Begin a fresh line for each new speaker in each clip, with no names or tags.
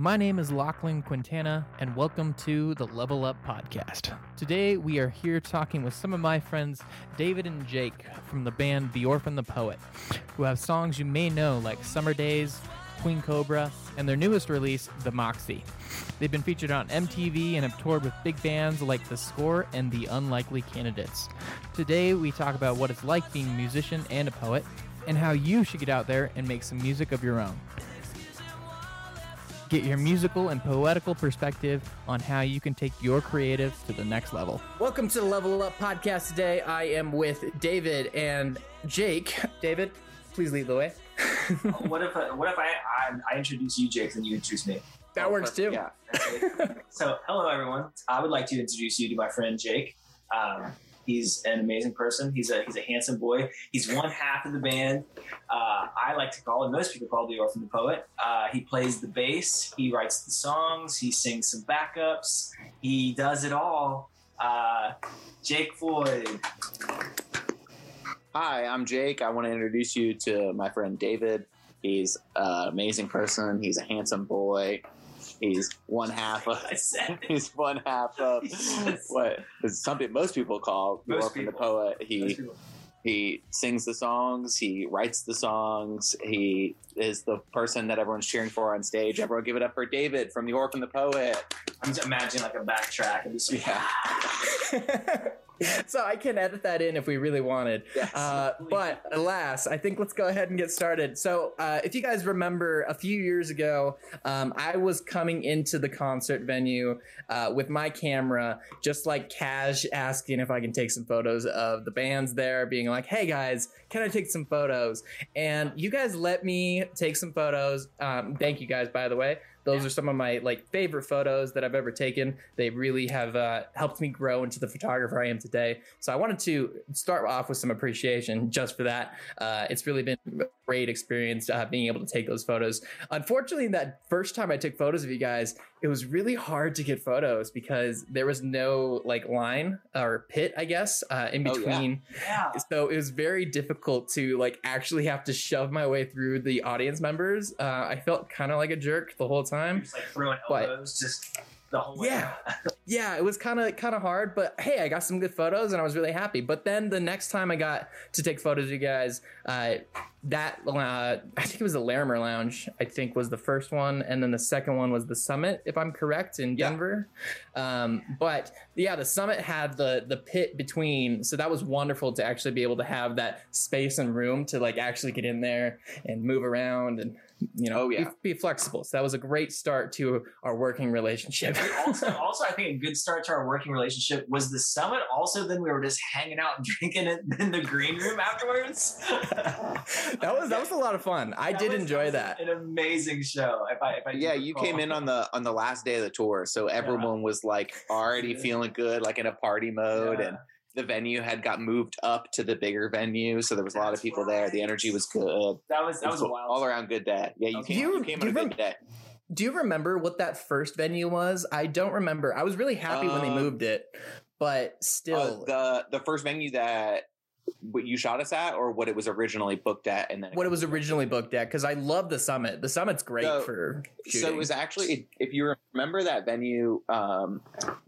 My name is Lachlan Quintana, and welcome to the Level Up Podcast. Today, we are here talking with some of my friends, David and Jake, from the band The Orphan the Poet, who have songs you may know like Summer Days, Queen Cobra, and their newest release, The Moxie. They've been featured on MTV and have toured with big bands like The Score and The Unlikely Candidates. Today, we talk about what it's like being a musician and a poet, and how you should get out there and make some music of your own. Get your musical and poetical perspective on how you can take your creative to the next level. Welcome to the Level Up podcast today. I am with David and Jake. David, please lead the way.
what if uh, what if I, I I introduce you, Jake, and you introduce me?
That
Oh,
works too.
Yeah. so, hello everyone. I would like to introduce you to my friend Jake. Um, he's an amazing person. He's a he's a handsome boy. He's one half of the band. Uh, I like to call him. Most people call the Orphan the Poet. Uh, he plays the bass. He writes the songs. He sings some backups. He does it all. Uh, Jake Floyd.
Hi, I'm Jake. I want to introduce you to my friend David. He's an amazing person. He's a handsome boy. He's one half of.
I said.
He's one half of
Yes.
what is something most people call the
Most
orphan the poet. He he sings the songs. He writes the songs. He is the person that everyone's cheering for on stage. Everyone give it up for David from the orphan the poet.
I'm just imagining like a backtrack and just
Yeah.
so I can edit that in if we really wanted.
Yes.
Uh, but alas, I think let's go ahead and get started. So, uh, if you guys remember, a few years ago, um, I was coming into the concert venue uh, with my camera, just like Cash asking if I can take some photos of the bands there, being like, "Hey guys, can I take some photos?" And you guys let me take some photos. Um, thank you guys, by the way. Those are some of my like favorite photos that I've ever taken. They really have uh, helped me grow into the photographer I am today. So I wanted to start off with some appreciation just for that. Uh, it's really been great experience uh, being able to take those photos. Unfortunately, that first time I took photos of you guys, it was really hard to get photos because there was no like line or pit, I guess, uh, in
Oh, yeah.
between
yeah.
so it was very difficult to like actually have to shove my way through the audience members. Uh, I felt kind of like a jerk the whole time.
Just like throwing
But-
elbows, just the whole.
Yeah. Yeah, it was kind of kind of hard, but hey, I got some good photos and I was really happy. But then the next time I got to take photos of you guys, uh, that uh, I think it was the Larimer Lounge. I think was the first one, and then the second one was the Summit, if I'm correct, in
Yeah.
Denver. Um, but yeah, the Summit had the the pit between, so that was wonderful to actually be able to have that space and room to like actually get in there and move around and you know
Oh, yeah.
be, be flexible. So that was a great start to our working relationship.
also, also, I think a good start to our working relationship was the summit. Also, then we were just hanging out and drinking it in the green room afterwards.
that was that was a lot of fun. I
That
did
was-
enjoy
that.
that.
An amazing show. If I, if I
Yeah, you came in on the on the last day of the tour, so everyone was like already feeling good, like in a party mode,
Yeah.
and the venue had got moved up to the bigger venue, so there was a lot of people there. The energy was good.
that was that
It
was a wild.
all around good day. Yeah, you came,
Do you-
you came
do
on
you
a good day.
Do you remember what that first venue was? I don't remember. I was really happy when they
Uh,
moved it, but
Uh,
still,
the the first venue that what you shot us at, or what it was originally booked at, and then
what it was originally booked at, because I love the summit. The summit's great
So-
for shooting.
So it was actually, if you remember that venue, um,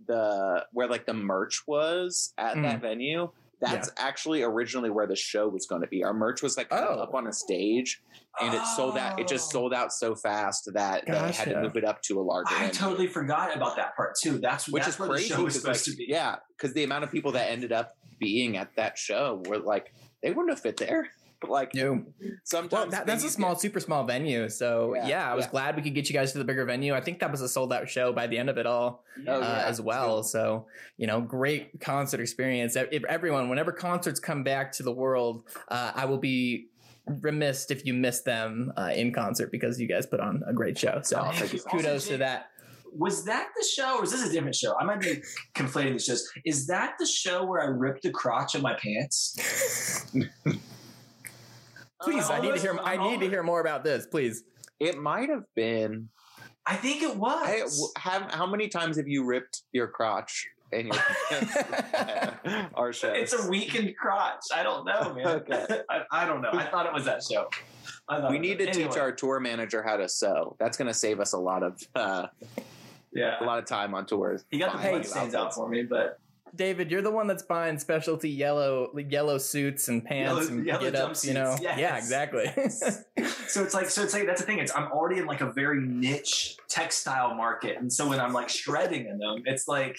the where like the merch was at
Mm.
that venue. That's actually originally where the show was going to be. Our merch was like
Oh.
up on a stage, and it sold out. It just
Oh.
sold out so fast that they had to move it up to a larger.
I
venue.
totally forgot about that part too. That's
which
that's
is
where
crazy.
the show was supposed
like,
to be.
Yeah, because the amount of people that ended up being at that show were like they wouldn't have fit there. But like
No.
sometimes
Well, that, that's a
venues
small, super small venue. So yeah,
Yeah,
I was
yeah.
glad we could get you guys to the bigger venue. I think that was a sold out show by the end of it all.
Oh,
uh, as well. So, you know, great concert experience. If everyone, whenever concerts come back to the world, uh, I will be remiss if you miss them uh, in concert because you guys put on a great show. So,
Oh, thank you.
kudos
Also,
to that.
Was that the show, or is this a different show? I might be conflating the shows. Is that the show where I ripped the crotch of my pants?
Please, I need to hear. I need to hear more about this. Please.
It might have been.
I think it was.
Hey, w- have, how many times have you ripped your crotch in your our show?
It's a weakened crotch. I don't know, man.
Okay.
I, I don't know. I thought it was that show.
We need to teach our tour manager how to sew. That's going to save us a lot of uh,
yeah.
a lot of time on tours.
He got the
Finding
blood
new
stains out for me, but
David, you're the one that's buying specialty yellow yellow suits and pants
Yellow-
and
yellow
get ups, you know?
yes.
Yeah, exactly.
so it's like so it's like that's the thing. It's I'm already in like a very niche textile market, and so when I'm like shredding in them, it's like,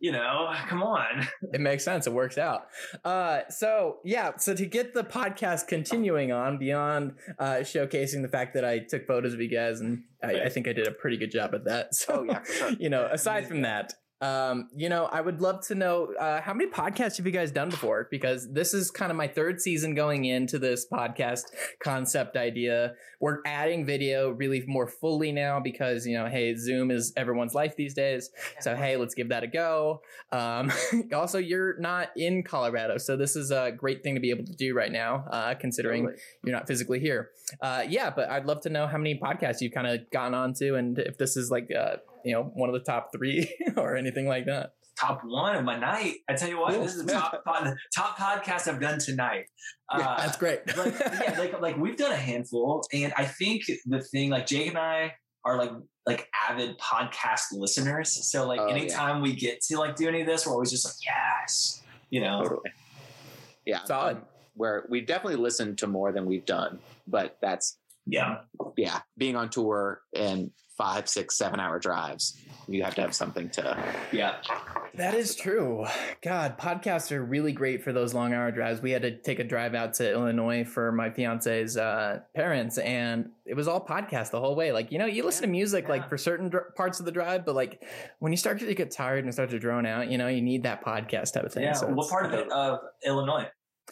you know, come on.
it makes sense. It works out. Uh, so yeah, so to get the podcast continuing on beyond uh, showcasing the fact that I took photos of you guys, and I, I think I did a pretty good job at that. So
Oh yeah, sure.
you know, aside from that, um, you know, I would love to know uh, how many podcasts have you guys done before? Because this is kind of my third season going into this podcast concept idea. We're adding video really more fully now because you know, hey, Zoom is everyone's life these days. So hey, let's give that a go. Um, also, you're not in Colorado, so this is a great thing to be able to do right now, uh, considering
Totally.
you're not physically here. Uh, yeah, but I'd love to know how many podcasts you've kind of gotten onto, and if this is like, uh, you know, one of the top three or anything like that.
Top one of my night. I tell you what,
Cool.
this is the top pod, top podcast I've done tonight. Uh,
That's great.
like, yeah, like like we've done a handful, and I think the thing like Jake and I are like like avid podcast listeners. So like
Oh, yeah.
anytime we get to like do any of this, we're always just like yes, you know.
Totally. Yeah.
Solid.
um, where we've definitely listened to more than we've done, but that's
Yeah,
yeah, being on tour and five, six, seven hour drives, you have to have something to.
yeah.
That is true. God, podcasts are really great for those long hour drives. We had to take a drive out to Illinois for my fiance's uh, parents, and it was all podcast the whole way. Like, you know, you listen to music
Yeah.
like for certain dr- parts of the drive, but like when you start to get tired and start to drone out, you know, you need that podcast type of thing.
Yeah.
So
what part of it of Illinois?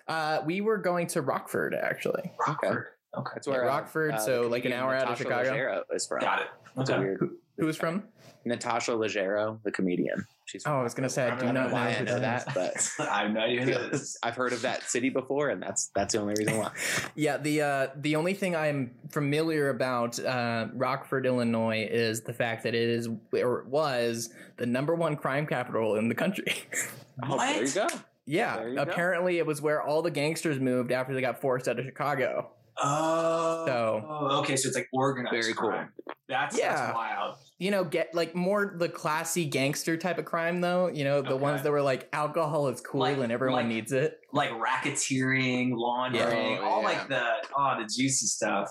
Uh, we were going to Rockford, actually.
Rockford. Okay.
That's where uh,
Rockford,
the
so like an
comedian
hour out of Chicago.
Leggero is from.
Got it.
It's
Okay.
weird.
Who was from?
Natasha Leggero, the comedian. She's
Oh, I was gonna say, I
I
do
don't
not
know
know
why I
who
know
that
that,
is.
but
I have no idea who that is.
I've heard of that city before, and that's that's the only reason why.
Yeah, the uh, the only thing I'm familiar about uh, Rockford, Illinois, is the fact that it is or it was the number one crime capital in the country.
Oh, there you go.
yeah,
There you go.
apparently it was where all the gangsters moved after they got forced out of Chicago.
Oh,
So-
okay, so it's like organized
Very cool.
crime. That's
Yeah.
that's wild.
You know, get like more the classy gangster type of crime, though. You know, the
Okay.
ones that were like alcohol is cool
Like-
and everyone
like-
needs it.
Like racketeering, laundering,
Yeah.
all
Oh, yeah.
like the oh the juicy stuff.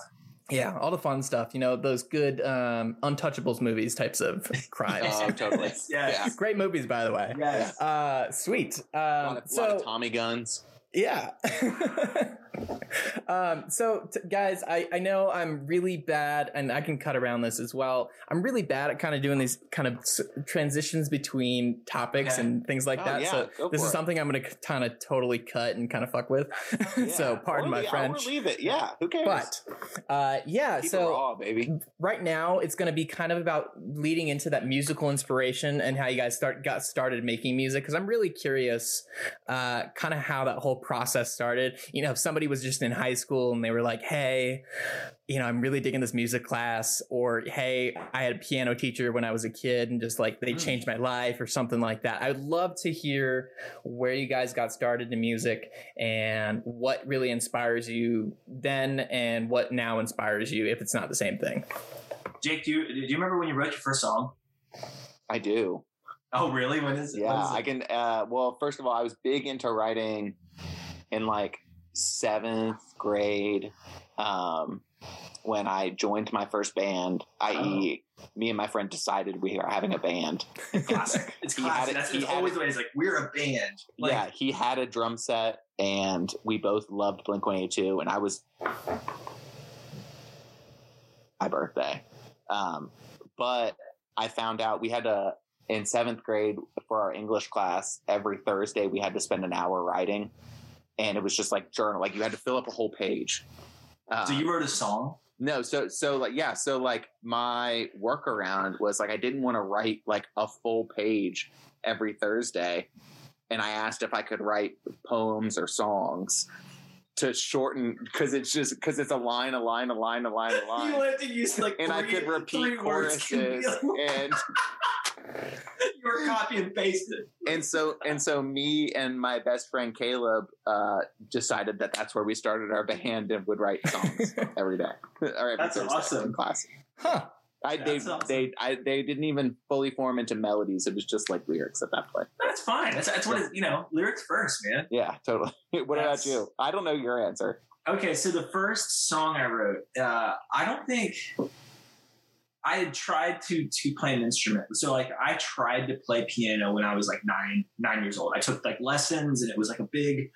Yeah, all the fun stuff. You know, those good um, Untouchables movies types of crimes.
Oh, totally.
Yes.
Yeah.
Great movies, by the way.
Yes.
Uh, sweet.
A lot
Um,
of,
so
lot of Tommy guns.
yeah. um, so t- guys, I, I know I'm really bad and I can cut around this as well. I'm really bad at kind of doing these kind of s- transitions between topics
Okay.
and things like
Oh,
that.
yeah,
so this is
it.
something I'm going to kind of totally cut and kind of fuck with. so pardon
Or
my French.
Leave it. Yeah. Who cares?
But uh, yeah,
Keep
so
raw, baby.
right now it's going to be kind of about leading into that musical inspiration and how you guys start got started making music because i'm really curious uh, kind of how that whole process started you know if somebody was just in high school and they were like hey you know i'm really digging this music class or hey i had a piano teacher when i was a kid and just like they
Mm.
changed my life or something like that i would love to hear where you guys got started in music and what really inspires you then and what now inspires you if it's not the same thing
Jake, do you do you remember when you wrote your first song?
I do.
Oh, really? When is it?
Yeah,
when is it?
I can. Uh, well, first of all, I was big into writing in like seventh grade um, when I joined my first band. I.e., me and my friend decided we are having a band.
classic. It's classic. That's
he
always the way. It's like we're a band. Like,
yeah, he had a drum set, and we both loved Blink One Eighty Two, and I was my birthday. Um, but I found out we had to in seventh grade for our English class every Thursday we had to spend an hour writing, and it was just like journal, like you had to fill up a whole page. Uh,
So you wrote a song.
no, so so like yeah, so like my workaround was like I didn't want to write like a full page every Thursday, and I asked if I could write poems or songs to shorten because it's just because it's a line, a line, a line, a line, a line.
You have to use like
and I could repeat
three words can be
choruses and
you were copy and pasted.
and so and so me and my best friend Caleb uh, decided that that's where we started our band and would write songs every day or every
That's
Thursday
awesome.
in class.
Huh.
I they
awesome.
they I, they didn't even fully form into melodies. It was just like lyrics at that point.
That's fine. That's, that's what it, you know. Lyrics first, man.
Yeah, totally. what
That's-
about you? I don't know your answer.
Okay, so the first song I wrote, uh, I don't think I had tried to to play an instrument. So like I tried to play piano when I was like nine nine years old. I took like lessons, and it was like a big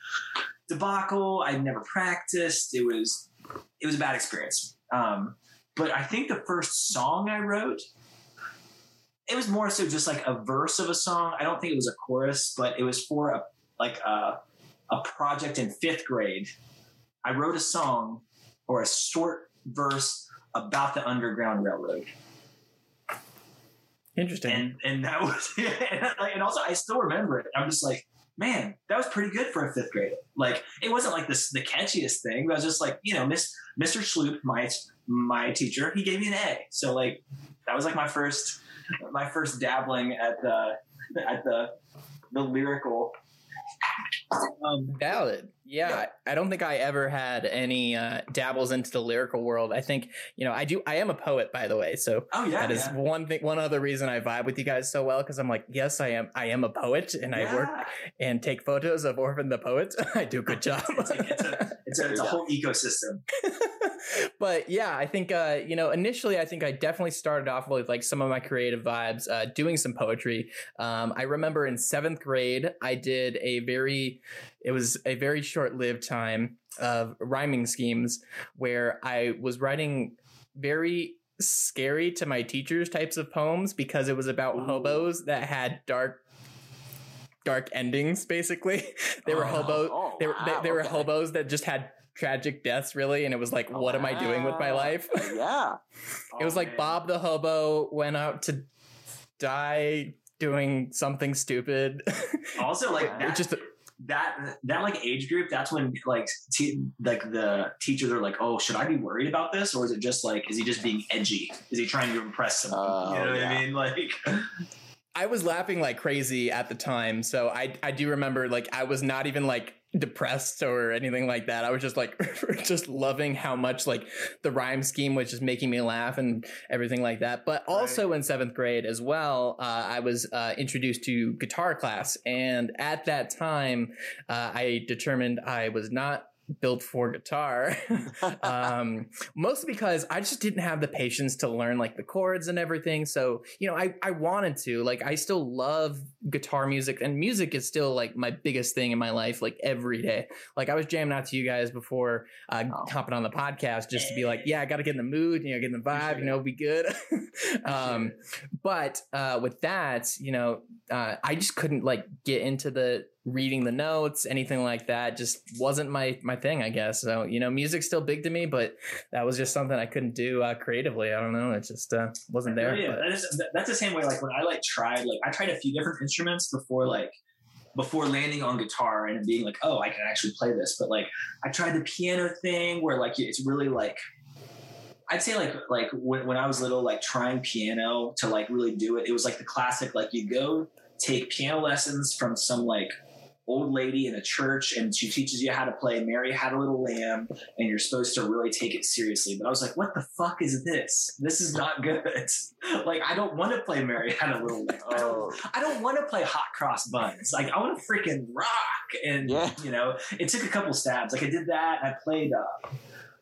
debacle. I'd never practiced. It was it was a bad experience. Um, but I think the first song I wrote, it was more so just like a verse of a song. I don't think it was a chorus, but it was for a like a a project in fifth grade. I wrote a song or a short verse about the Underground Railroad,
Interesting.
and and that was and, and also I still remember it. I'm just like, man, that was pretty good for a fifth grader. Like it wasn't like this the catchiest thing, but I was just like, you know, Miss Mr. Sloop, my my teacher, he gave me an A. So like that was like my first my first dabbling at the at the the lyrical. Um,
Valid. Yeah,
Yeah.
I don't think I ever had any uh, dabbles into the lyrical world. I think you know I do. I am a poet, by the way. So
oh yeah,
that is
yeah.
one thing. One other reason I vibe with you guys so well because I'm like, yes, I am. I am a poet, and I work and take photos of Orphan the poet. I do a good job.
It's a- it's a- It's a, it's a whole ecosystem.
but yeah, I think uh, you know initially I think I definitely started off with like some of my creative vibes, uh, doing some poetry. Um, I remember in seventh grade I did a very, it was a very short lived time of rhyming schemes where I was writing very scary to my teachers types of poems because it was about
Ooh.
hobos that had dark dark endings basically they were
Oh.
hobo
Oh,
they were they,
wow,
they were
okay.
hobos that just had tragic deaths really and it was like what am i doing with my life
yeah.
it was
Oh,
like
man.
bob the hobo went out to die doing something stupid
Also, like
It
that,
it just
that that like age group. That's when like te- like the teachers are like, "Oh, should I be worried about this, or is it just like, is he just being edgy? Is he trying to impress someone?
Oh,
you know what
yeah.
I mean? Like,
i was laughing like crazy at the time so i i do remember like i was not even like depressed or anything like that. I was just like just loving how much like the rhyme scheme was just making me laugh and everything like that. But also in seventh grade as well uh, i was uh, introduced to guitar class. And at that time uh, i determined i was not built for guitar um, mostly because I just didn't have the patience to learn like the chords and everything. So, you know, I, I wanted to, like, I still love guitar music and music is still like my biggest thing in my life, like every day. Like, I was jamming out to you guys before uh,
Oh.
hopping on the podcast just to be like, yeah, I got to get in the mood, you know, get in the vibe, you know, be good. um, but uh, with that, you know, uh, I just couldn't like get into the reading the notes, anything like that. Just wasn't my my thing, I guess. So you know, music's still big to me, but that was just something I couldn't do uh, creatively. I don't know, it just uh, wasn't there.
yeah, that is, that's the same way. Like when I like tried, like I tried a few different instruments before, like before landing on guitar and being like, oh, I can actually play this. But like I tried the piano thing where like it's really like I'd say like like when, when I was little, like trying piano to like really do it, it was like the classic like you go take piano lessons from some like old lady in a church and she teaches you how to play Mary Had a Little Lamb and you're supposed to really take it seriously. But I was like, what the fuck is this? This is not good. like I don't want to play Mary Had a Little Lamb. I don't
Oh,
I don't want to play hot cross buns. Like I want to freaking rock. And
Yeah.
you know, it took a couple stabs. Like I did that. I played uh,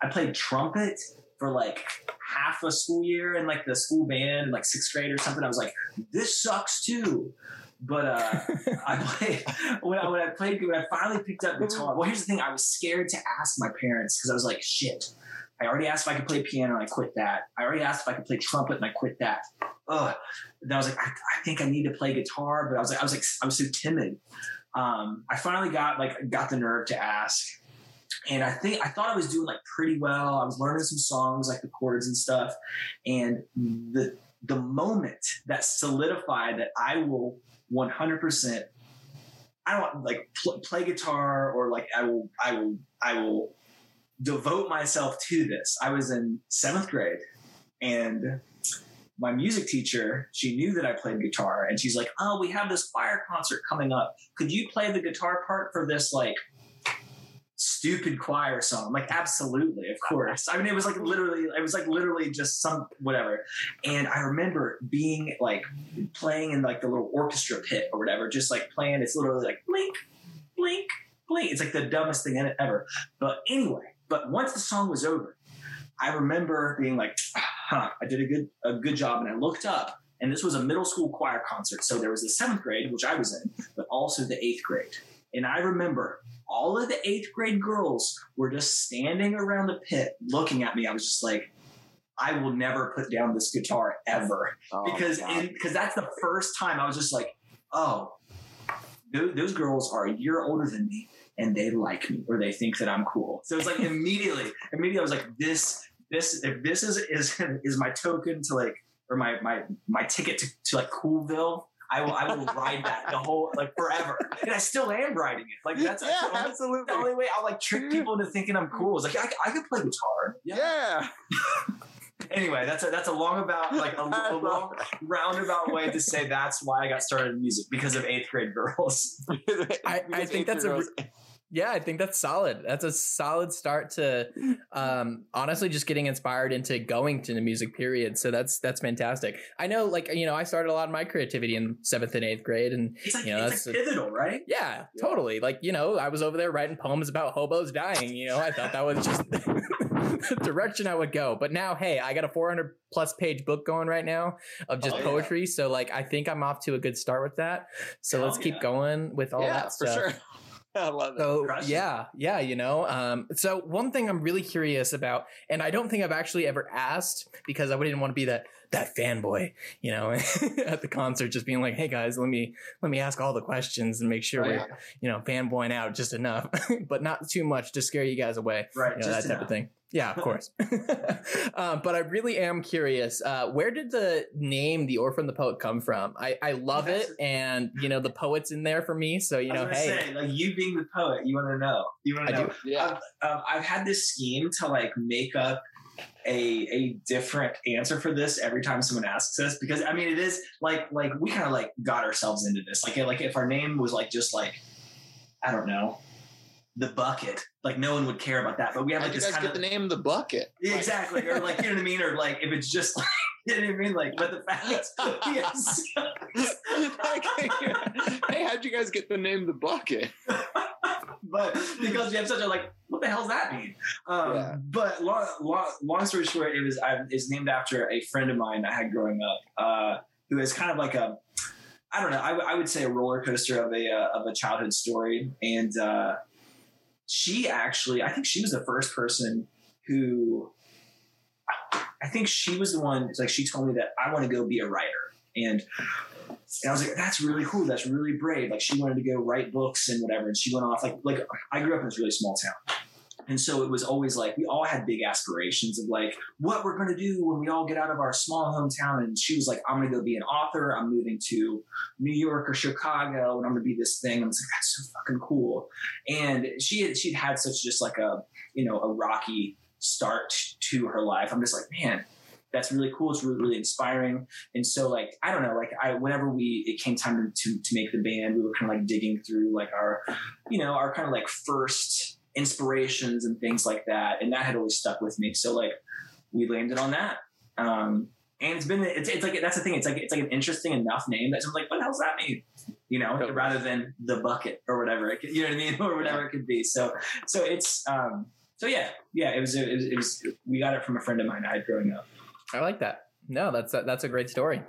I played trumpet for like half a school year in like the school band in like sixth grade or something. I was like, this sucks too. But uh, I played when I when I played when I finally picked up guitar. Well, here's the thing: I was scared to ask my parents because I was like, shit. I already asked if I could play piano and I quit that. I already asked if I could play trumpet and I quit that. Ugh. And I was like, I, I think I need to play guitar, but I was like, I was like, I was so timid. Um, I finally got like got the nerve to ask, and I think I thought I was doing like pretty well. I was learning some songs, like the chords and stuff, and the the moment that solidified that I will 100%. I don't like pl- play guitar or like I will I will I will devote myself to this. I was in seventh grade, and my music teacher, she knew that I played guitar, and she's like, "Oh, we have this choir concert coming up. Could you play the guitar part for this like stupid choir song?" Like, "Absolutely, of course." I mean, it was like literally, it was like literally just some whatever. And I remember being like playing in like the little orchestra pit or whatever, just like playing. It's literally like blink, blink, blink. It's like the dumbest thing ever. But anyway, but once the song was over, I remember being like, huh, I did a good a good job. And I looked up, and this was a middle school choir concert. So there was the seventh grade, which I was in, but also the eighth grade. And I remember all of the eighth grade girls were just standing around the pit looking at me. I was just like, I will never put down this guitar ever.
Oh,
because because that's the first time I was just like, oh, those, those girls are a year older than me and they like me or they think that I'm cool. So it's like immediately, immediately I was like, this, this, if this is is is my token to like, or my my my ticket to, to like Coolville. I will, I will ride that the whole like forever, and I still am riding it. Like that's
yeah,
the, only,
absolutely.
the only way I'll like trick people into thinking I'm cool. Is like I, I could play guitar.
yeah.
Anyway, that's a that's a long about like a,
love
long roundabout way to say that's why I got started in music because of eighth grade girls.
I- I think that's a Yeah, I think that's solid. That's a solid start to um honestly just getting inspired into going to the music period. So that's that's fantastic. I know like you know, I started a lot of my creativity in 7th and 8th grade and
It's like
You know,
it's
that's
like pivotal, right?
yeah,
Yeah.
totally. Like, you know, I was over there writing poems about hobos dying, you know. I thought that was just the direction I would go. But now, hey, I got a 400 plus page book going right now of just
Oh, yeah.
poetry, so like I think I'm off to a good start with that. So let's keep
yeah.
going with all
yeah,
that
for
stuff.
sure. I love it.
So
Crush
yeah, yeah, you know. Um, so one thing I'm really curious about, and I don't think I've actually ever asked because I didn't want to be that that fanboy, you know, at the concert, just being like, "Hey guys, let me let me ask all the questions and make sure
Oh,
we're you know fanboying out just enough, but not too much to scare you guys away,
Right,
you know, that type
enough.
of thing." Yeah, of course. um, but I really am curious. Uh, where did the name "The Orphan the Poet" come from? I, I love it, and you know the poet's in there for me. So you know, hey,
say, like you being the poet, you want to know. You want to know.
do.
Yeah.
Um, I've had this scheme to like make up a a different answer for this every time someone asks us because I mean it is like like we kind of like got ourselves into this like like if our name was like just like I don't know the bucket like no one would care about that but we have
How'd
like
you
this
guys
kind
get
of
the name the bucket?
Exactly or like you know what I mean or like if it's just like you know what I mean like but the fact yes
hey, how'd you guys get the name the bucket?
but because we have such a like, what the hell does that mean? Um,
Yeah.
But long, long, long story short, it was I, it's named after a friend of mine I had growing up, uh, who is kind of like a, I don't know, I, would say a roller coaster of a uh, of a childhood story, and uh, she actually, I think she was the first person who, I think she was the one. It's like she told me that I want to go be a writer, and and I was like, that's really cool. That's really brave. Like she wanted to go write books and whatever. And she went off like like I grew up in this really small town. And so it was always like we all had big aspirations of like what we're gonna do when we all get out of our small hometown. And she was like, I'm gonna go be an author. I'm moving to New York or Chicago and I'm gonna be this thing. And I was like, that's so fucking cool. And she she'd had such just like a you know a rocky start to her life. I'm just like, man, that's really cool. It's really, really inspiring. And so like, I don't know, like I, whenever we, it came time to, to make the band, we were kind of like digging through like our, you know, our kind of like first inspirations and things like that. And that had always stuck with me. So like we landed on that. Um, and it's been, it's, it's like, that's the thing. It's like, it's like an interesting enough name that someone's like, what the hell's that mean? You know,
Totally.
rather than the bucket or whatever, it could, you know what I mean? Or whatever it could be. So, so it's, um, so yeah, yeah, it was, it was, it was, we got it from a friend of mine I had growing up.
I like that. No, that's that's a great story.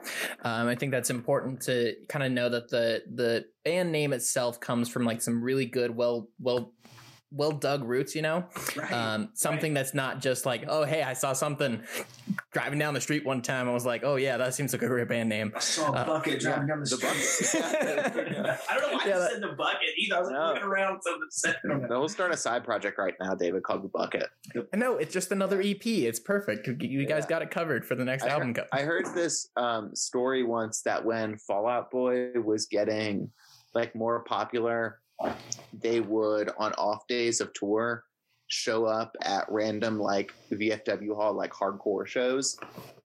Um, I think that's important to kind of know that the the band name itself comes from like some really good, well well well dug roots. You know,
Right.
um, something that's not just like, oh hey, I saw something driving down the street one time. I was like, oh yeah, that seems like a great band name.
I saw a
Uh,
bucket driving down the,
the
street.
bucket.
I don't know why
Yeah,
I
that-
said the bucket either. I was like
No.
looking around, something said. I don't know.
No, we'll start a side project right now, David, called the Bucket.
I know it's just another EP. It's perfect. You- You guys
Yeah.
got it covered for the next
I
album. Co-
I heard this um, story once that when Fall Out Boy was getting like more popular, they would on off days of tour show up at random like VFW hall like hardcore shows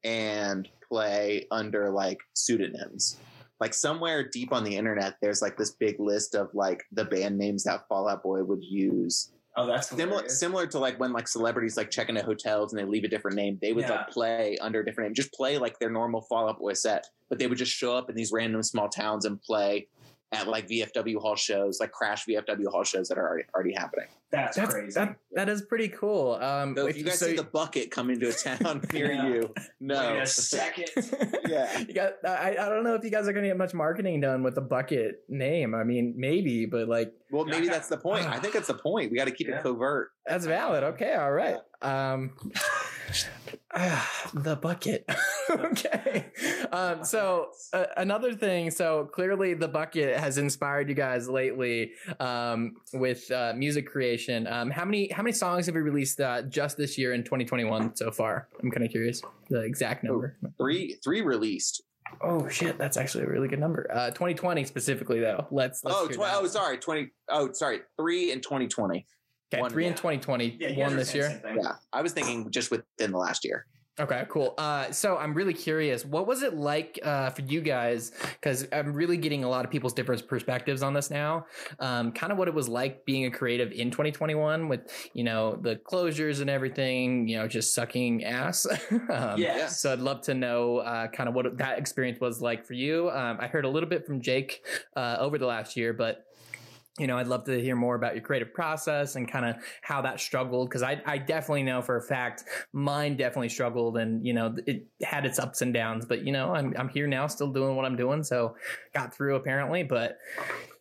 and play under like pseudonyms. Like somewhere deep on the internet, there's like this big list of like the band names that Fall Out Boy would use.
Oh, that's
Similar, similar to like when like celebrities like check into hotels and they leave a different name. They would
Yeah.
like play under a different name, just play like their normal Fall Out Boy set, but they would just show up in these random small towns and play at like VFW hall shows, like crash VFW hall shows that are already, already happening.
That's,
That's
crazy.
that, that is pretty cool. Um,
So if you guys
so
see the bucket coming to a town near
Yeah.
you, no.
Wait a second.
Yeah.
you got. I, I don't know if you guys are going to get much marketing done with the bucket name. I mean, maybe, but like
Well, maybe that's the point. I think that's the point. We got to keep
Yeah.
it covert.
that's valid. Okay, all right. Um, the bucket. okay. Um, so uh, another thing. So clearly, the bucket has inspired you guys lately um, with uh, music creation. Um, how many how many songs have you released uh, just this year in 2021 so far? I'm kind of curious the exact number.
Three, three released.
Oh shit, that's actually a really good number. Uh, 2020 specifically though. Let's. let's
Oh, tw- oh, sorry, twenty. Oh, sorry, three in twenty twenty.
Okay,
one,
three in
yeah.
2020,
yeah,
one this year.
Yeah, I was thinking just within the last year.
Okay, cool. Uh, so I'm really curious. What was it like uh, for you guys? Because I'm really getting a lot of people's different perspectives on this now. Um, kind of what it was like being a creative in 2021 with you know the closures and everything. You know, just sucking ass. um,
Yes.
So I'd love to know uh, kind of what that experience was like for you. Um, I heard a little bit from Jake uh, over the last year, but you know, I'd love to hear more about your creative process and kind of how that struggled because I, I definitely know for a fact mine definitely struggled and you know it had its ups and downs. But you know, I'm I'm here now, still doing what I'm doing, so got through apparently. But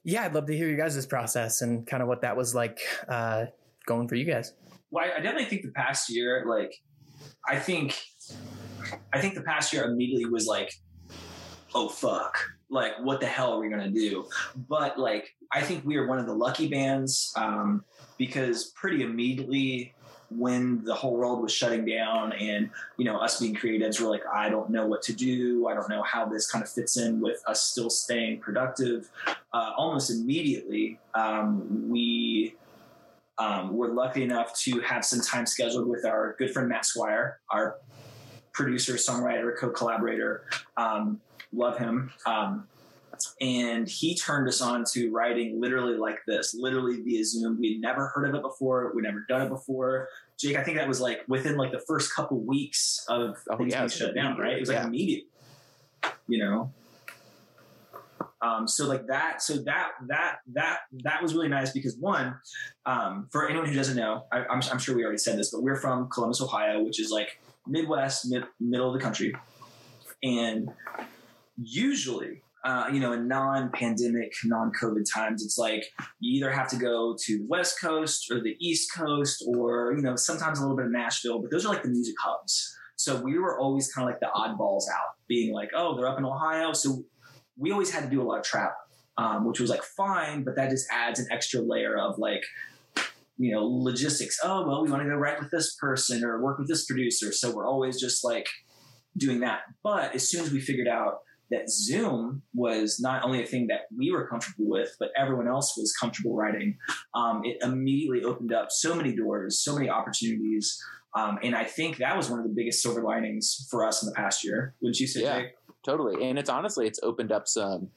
yeah, I'd love to hear you guys' process and kind of what that was like uh, going for you guys.
Well, I definitely think the past year, like, I think, I think the past year immediately was like, oh fuck, like what the hell are we gonna do? But like, I think we are one of the lucky bands um, because pretty immediately when the whole world was shutting down and you know us being creatives were like i don't know what to do i don't know how this kind of fits in with us still staying productive uh, almost immediately um, we um, we're lucky enough to have some time scheduled with our good friend Matt Squire, our producer, songwriter, co-collaborator. Um, love him. Um, and he turned us on to writing literally like this, literally via Zoom. We'd never heard of it before. We'd never done it before. Jake, I think that was like within like the first couple weeks of
Oh,
things
yeah,
being shut down, right? It was like
yeah.
immediate, you know. Um, so like that, so that that that that was really nice because one, um, for anyone who doesn't know, I, I'm, I'm sure we already said this, but we're from Columbus, Ohio, which is like Midwest, mid, middle of the country, and usually, uh, you know, in non-pandemic, non-COVID times, it's like you either have to go to the West Coast or the East Coast, or you know, sometimes a little bit of Nashville, but those are like the music hubs. So we were always kind of like the oddballs out, being like, oh, they're up in Ohio, so we always had to do a lot of travel, um, which was like fine, but that just adds an extra layer of like, you know, logistics. Oh, well, we want to go write with this person or work with this producer. So we're always just like doing that. But as soon as we figured out that Zoom was not only a thing that we were comfortable with, but everyone else was comfortable writing, um, it immediately opened up so many doors, so many opportunities. Um, and I think that was one of the biggest silver linings for us in the past year. Wouldn't you say,
Yeah.
Jake?
totally and it's honestly it's opened up some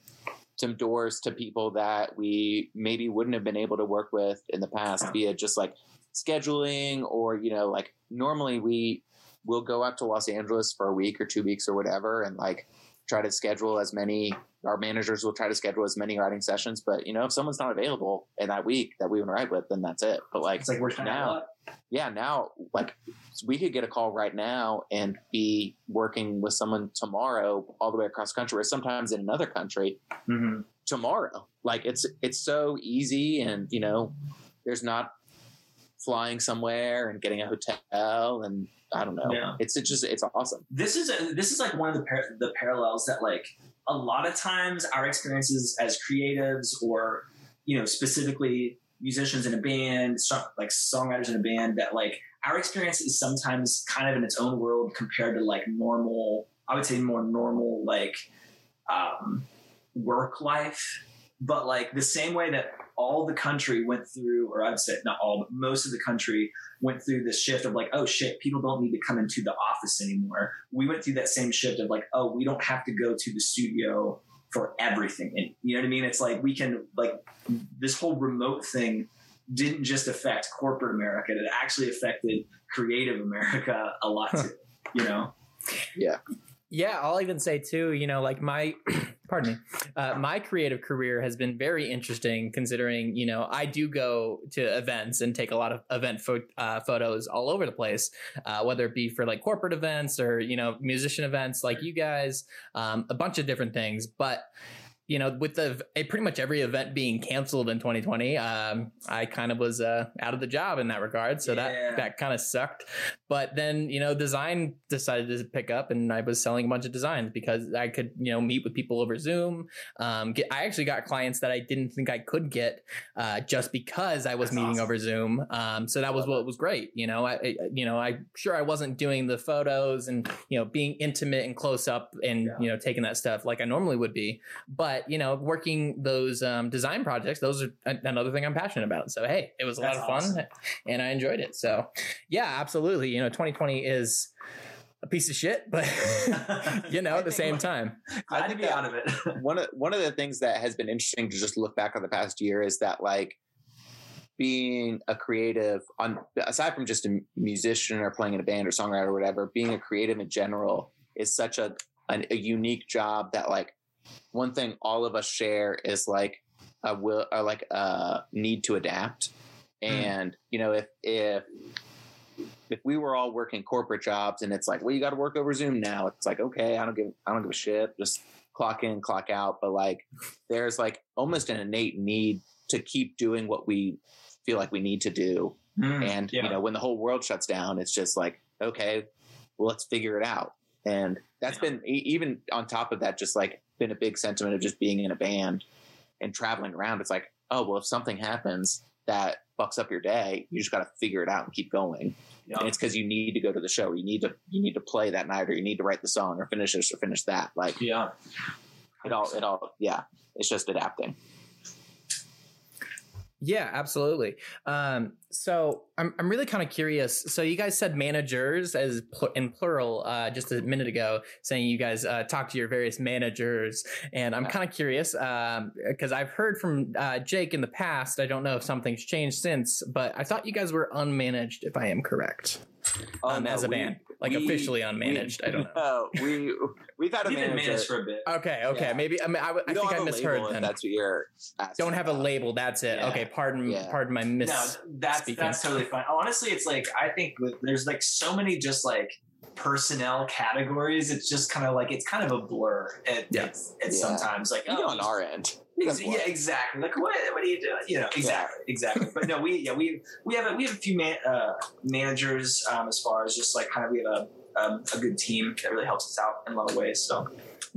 some doors to people that we maybe wouldn't have been able to work with in the past via just like scheduling or you know like normally we will go out to los angeles for a week or two weeks or whatever and like try to schedule as many our managers will try to schedule as many writing sessions but you know if someone's not available in that week that we want to write with then that's it but like
It's like we're
now- yeah, now like we could get a call right now and be working with someone tomorrow all the way across the country or sometimes in another country
mm-hmm.
tomorrow. Like it's it's so easy and you know, there's not flying somewhere and getting a hotel and I don't know.
Yeah.
It's it's just it's awesome.
this is a, this is like one of the par- the parallels that like a lot of times our experiences as creatives or you know specifically musicians in a band so, like songwriters in a band that like our experience is sometimes kind of in its own world compared to like normal i would say more normal like um, work life but like the same way that all the country went through, or I'd say not all, but most of the country went through this shift of like, oh shit, people don't need to come into the office anymore. We went through that same shift of like, oh, we don't have to go to the studio for everything. And you know what I mean? It's like we can like this whole remote thing didn't just affect corporate America; it actually affected creative America a lot too. you know?
Yeah, Yeah, I'll even say too, you know, like my, pardon me, uh, my creative career has been very interesting considering, you know, I do go to events and take a lot of event pho- uh, photos all over the place, uh, whether it be for like corporate events or, you know, musician events like you guys, um, a bunch of different things. But, you know, with the eh, pretty much every event being canceled in 2020, um, I kind of was uh, out of the job in that regard. So
Yeah.
that that kind of sucked. But then, you know, design decided to pick up, and I was selling a bunch of designs because I could, you know, meet with people over Zoom. Um, get, I actually got clients that I didn't think I could get uh, just because I was
That's
meeting
awesome.
over Zoom. Um, so that was what was great. You know, I, I, you know, I sure I wasn't doing the photos and you know being intimate and close up and
Yeah.
you know taking that stuff like I normally would be, but you know, working those um, design projects, those are another thing I'm passionate about. So hey, it was a
That's
lot of fun, and I enjoyed it. So yeah, absolutely. You know, 2020 is a piece of shit, but you know, at the same time,
Glad to be out of it.
one of one of the things that has been interesting to just look back on the past year is that like being a creative on aside from just a musician or playing in a band or songwriter or whatever being a creative in general is such a an, a unique job that like one thing all of us share is like a will or like a need to adapt. Hmm. And you know if if if we were all working corporate jobs and it's like well you got to work over zoom now it's like okay i don't give i don't give a shit just clock in clock out. But like there's like almost an innate need to keep doing what we feel like we need to do. Hmm, and
Yeah.
you know when the whole world shuts down it's just like okay well let's figure it out and that's
Yeah.
been even on top of that just like been a big sentiment of just being in a band and traveling around it's like oh well if something happens that fucks up your day you just got to figure it out and keep going
Yeah.
and it's because you need to go to the show you need to you need to play that night or you need to write the song or finish this or finish that like
yeah.
it all it all yeah it's just adapting
Yeah, absolutely. Um, so I'm I'm really kind of curious. So you guys said managers as pl- in plural uh, just a minute ago, saying you guys uh, talk to your various managers, and I'm kind of curious because I've heard from uh, Jake in the past. I don't know if something's changed since, but I thought you guys were unmanaged, if I am correct,
Oh,
um,
no,
as a
we-
band, like
we-
officially unmanaged. I don't know.
No, we we've had a manager.
managed for a bit.
Okay, okay,
Yeah.
maybe I, mean, I, w- I
We don't
think I misheard. Then
That's what you're asking.
don't have a label. That's it.
Yeah.
Okay, pardon,
Yeah.
pardon my miss.
no, that's
speaking.
that's totally fine. Honestly, it's like I think there's like so many just like personnel categories. It's just kind of like it's kind of a blur. It,
Yeah.
It's, it's
Yeah.
sometimes like oh,
on our end.
Ex- yeah, exactly. Like what? What are you doing? You know, exactly, exactly. But no, we yeah we we have a, we have a few man, uh, managers um, as far as just like kind of we have a um, a good team that really helps us out in a lot of ways. So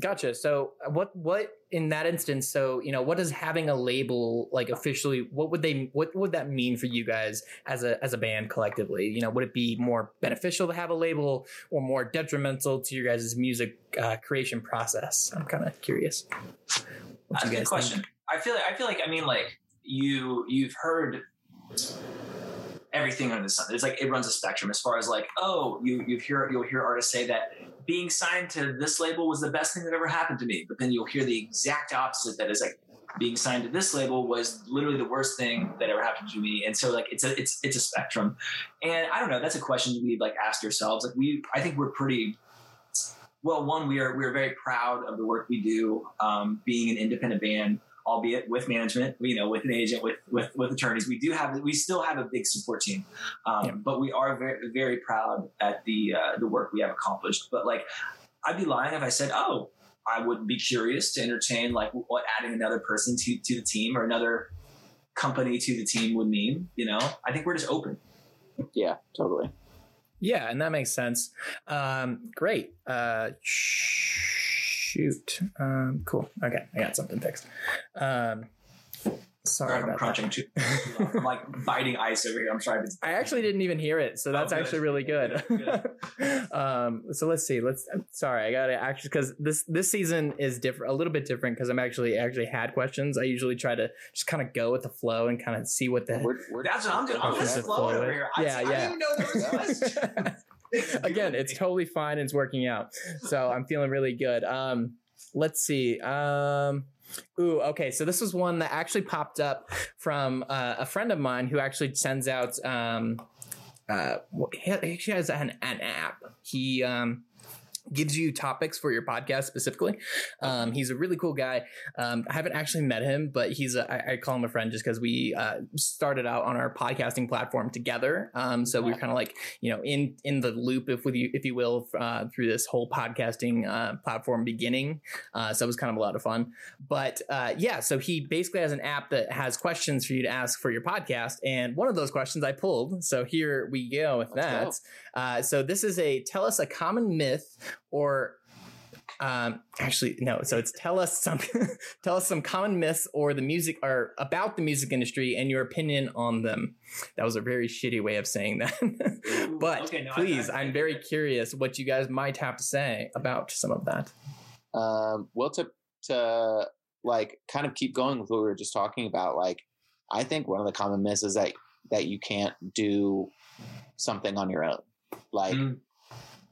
Gotcha. So uh, what what in that instance, so you know, what does having a label like officially what would they what would that mean for you guys as a as a band collectively? You know, would it be more beneficial to have a label or more detrimental to your guys' music uh, creation process? I'm kind of curious. What
That's a good question.
think?
I feel like I feel like I mean like you you've heard everything under the sun. It's like it runs a spectrum as far as like oh you you hear you'll hear artists say that being signed to this label was the best thing that ever happened to me, but then you'll hear the exact opposite that is like being signed to this label was literally the worst thing that ever happened to me. And so like it's a it's it's a spectrum, and I don't know. That's a question we like ask ourselves. Like we I think we're pretty well one we are we are very proud of the work we do um, being an independent band albeit with management you know with an agent with with, with attorneys we do have we still have a big support team um,
Yeah.
but we are very very proud at the uh, the work we have accomplished but like i'd be lying if i said oh i would be curious to entertain like what adding another person to to the team or another company to the team would mean you know i think we're just open
Yeah, totally.
Yeah, and that makes sense. Um, great. Uh, shoot. Um, cool. Okay, I got something fixed. Um, Sorry
I'm
about that.
crunching too. I'm like biting ice over here. I'm sorry. But
I actually didn't even hear it, so
Oh,
that's
good.
actually really good.
Good,
um, so let's see. Let's. I'm sorry, I got to actually because this this season is different, a little bit different because I'm actually actually had questions. I usually try to just kind of go with the flow and kind of see what the.
We're, we're,
that's what I'm doing. I'm just flowing over here. I,
Yeah,
I
yeah.
didn't even know there was questions.
Again, it's totally fine. And it's working out, so I'm feeling really good. Um, let's see. Um, ooh, okay. So this was one that actually popped up from uh, a friend of mine who actually sends out. Um, uh, he he has an, an app. He um, gives you topics for your podcast specifically. Um, he's a really cool guy. Um, I haven't actually met him, but he's a, I, I call him a friend just because we uh, started out on our podcasting platform together. Um, so we we're kind of like you know in in the loop, if with you if you will, uh, through this whole podcasting uh, platform beginning. Uh, so it was kind of a lot of fun. But uh, yeah, so he basically has an app that has questions for you to ask for your podcast, and one of those questions I pulled. So here we go with
Let's
that.
go.
Uh, so this is a tell us a common myth or um actually no so it's tell us some tell us some common myths or the music or about the music industry and your opinion on them that was a very shitty way of saying that but
Okay, no,
please
I- I
i'm very curious what you guys might have to say about some of that
Um, well, to to like kind of keep going with what we were just talking about, like I think one of the common myths is that that you can't do something on your own. Like
Mm.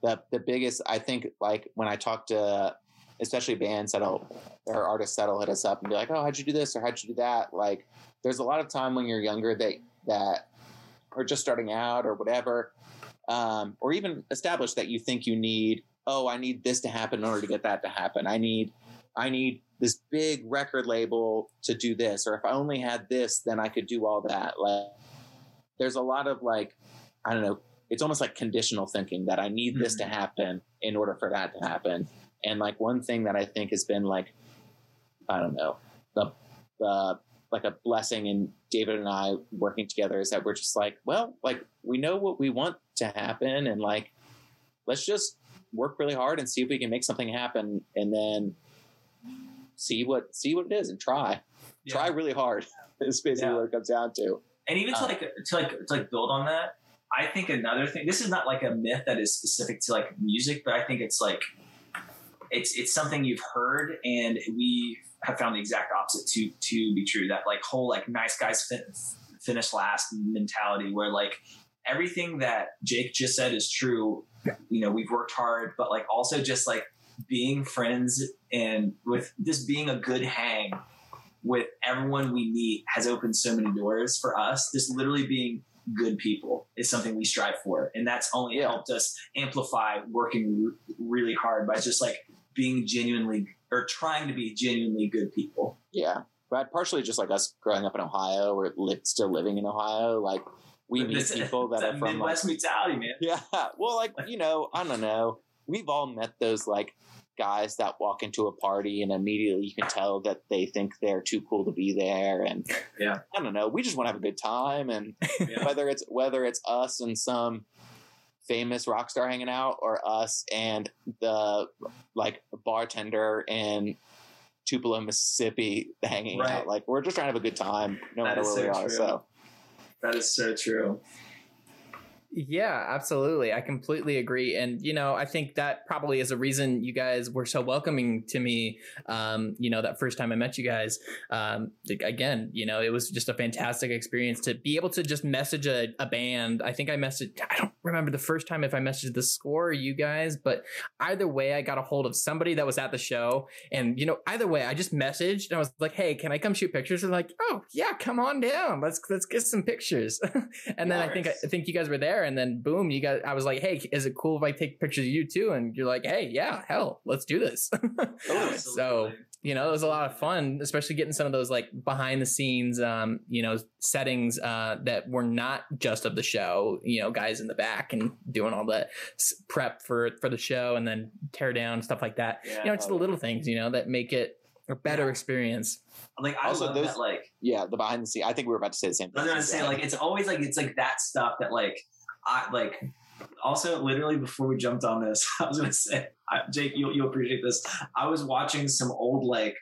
The the biggest, I think, like when I talk to especially bands that'll or artists that'll hit us up and be like, "Oh, how'd you do this?" or "How'd you do that?" Like, there's a lot of time when you're younger that that or just starting out or whatever, um, or even established that you think you need. Oh, I need this to happen in order to get that to happen. I need, I need this big record label to do this, or if I only had this, then I could do all that. Like, there's a lot of like, I don't know. It's almost like conditional thinking that I need this to happen in order for that to happen. And like one thing that I think has been like, I don't know, the the like a blessing in David and I working together is that we're just like, well, like we know what we want to happen, and like let's just work really hard and see if we can make something happen, and then see what see what it is and try
Yeah.
try really hard. Is basically
Yeah.
what it comes down to.
And even to
Uh,
like to like to like build on that, I think another thing. This is not like a myth that is specific to like music, but I think it's like it's it's something you've heard, and we have found the exact opposite to to be true. That like whole like nice guys fin- finish last mentality, where like everything that Jake just said is true. You know, we've worked hard, but like also just like being friends and with just being a good hang with everyone we meet has opened so many doors for us. Just literally being good people is something we strive for, and that's only
Yeah.
helped us amplify working r- really hard by just like being genuinely or trying to be genuinely good people.
Yeah, but partially just like us growing up in Ohio or li- still living in Ohio, like we meet
It's-
people that are from like,
Midwest mentality, man.
yeah, well, like you know, I don't know. We've all met those like guys that walk into a party and immediately you can tell that they think they're too cool to be there, and
Yeah.
I don't know. We just want to have a good time, and
Yeah.
whether it's whether it's us and some famous rock star hanging out or us and the like bartender in Tupelo, Mississippi hanging
Right.
out. Like we're just trying to have a good time no
That
matter where we are.
true.
So
That is so true.
Yeah, absolutely. I completely agree. And, you know, I think that probably is a reason you guys were so welcoming to me. Um, you know, that first time I met you guys. Um, again, you know, it was just a fantastic experience to be able to just message a, a band. I think I messaged, I don't remember the first time if I messaged the score or you guys, but either way, I got a hold of somebody that was at the show. And, you know, either way, I just messaged and I was like, hey, can I come shoot pictures? And like, oh, yeah, come on down. Let's, let's get some pictures. and then I think, I think you guys were there and then boom, you guys, I was like, hey, is it cool if I take pictures of you too? And you're like, hey, yeah, hell, let's do this. Oh, so, you know, it was a lot of fun, especially getting some of those like behind the scenes, um, you know, settings uh, that were not just of the show. You know, guys in the back and doing all the prep for for the show and then tear down stuff like that.
Yeah.
You know, it's the little things you know that make it a better
Yeah.
experience.
like I
Also,
love
those-
that like
yeah, the behind the scene. I think we were about to say the same thing.
I
thing.
was gonna say like it's always like it's like that stuff that like I like. Also, literally before we jumped on this, I was gonna say, I, Jake, you'll you'll appreciate this. I was watching some old like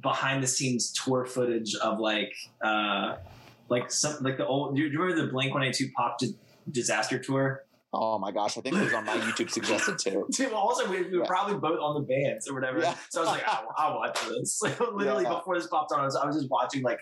behind the scenes tour footage of like uh like some like the old. Do you remember the Blink One Eight Two Pop Di- Disaster tour?
Oh my gosh, I think it was on my YouTube suggested too.
Dude, also we, we were
Yeah.
probably both on the bands or whatever.
Yeah.
So I was like, I'll, I'll watch this. Literally
Yeah.
before this popped on, I was, I was just watching like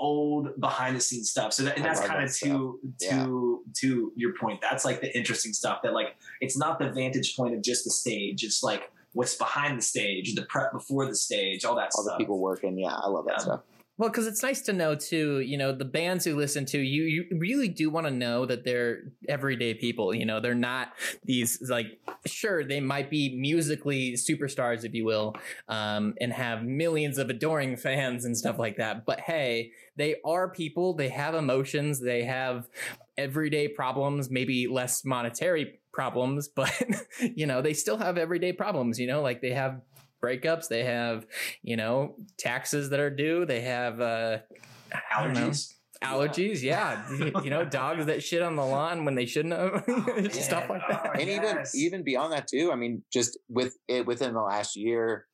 old behind the scenes stuff. So that, and that's kind of
stuff.
to to to your point. That's like the interesting stuff that like it's not the vantage point of just the stage. It's like what's behind the stage, the prep before the stage, all that
All the people working, yeah, I love that stuff.
Well, because it's nice to know too, you know, the bands who listen to you, you really do want to know that they're everyday people. You know, they're not these like, sure, they might be musically superstars, if you will, um, and have millions of adoring fans and stuff like that. But hey, they are people. They have emotions. They have everyday problems, maybe less monetary problems, but you know, they still have everyday problems. You know, like they have breakups. They have you know taxes that are due. They have uh I don't know,
Allergies.
allergies yeah. You know dogs that shit on the lawn when they shouldn't have. Stuff like that.
Oh,
and
yes.
even even beyond that too i mean just with it within the last year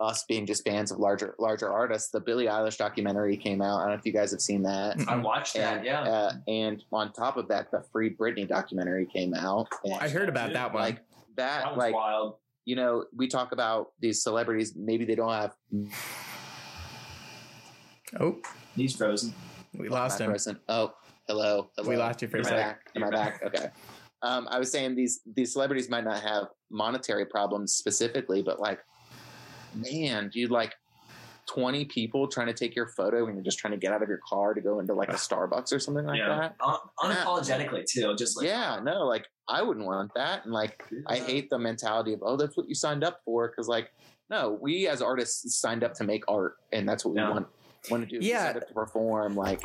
us being just fans of larger larger artists the billie eilish documentary came out. I don't know if you guys have seen that.
I watched that.
and
yeah.
uh, and on top of that the free britney documentary came out.
I heard about that one.
Like that,
that was
like
wild.
You know we talk about these celebrities maybe they don't have
oh
He's frozen.
we lost him
person. oh hello, hello.
we lost you for a
Am I
second
back? Am I back? Okay. Um, I was saying these these celebrities might not have monetary problems specifically, but like, man, dude, like twenty people trying to take your photo and you're just trying to get out of your car to go into like a Starbucks or something like
yeah.
that.
Un- unapologetically too. Just like
yeah, no, like I wouldn't want that, and like I hate the mentality of oh, that's what you signed up for, because like no, we as artists signed up to make art, and that's what we want want to do.
Yeah.
to perform. Like,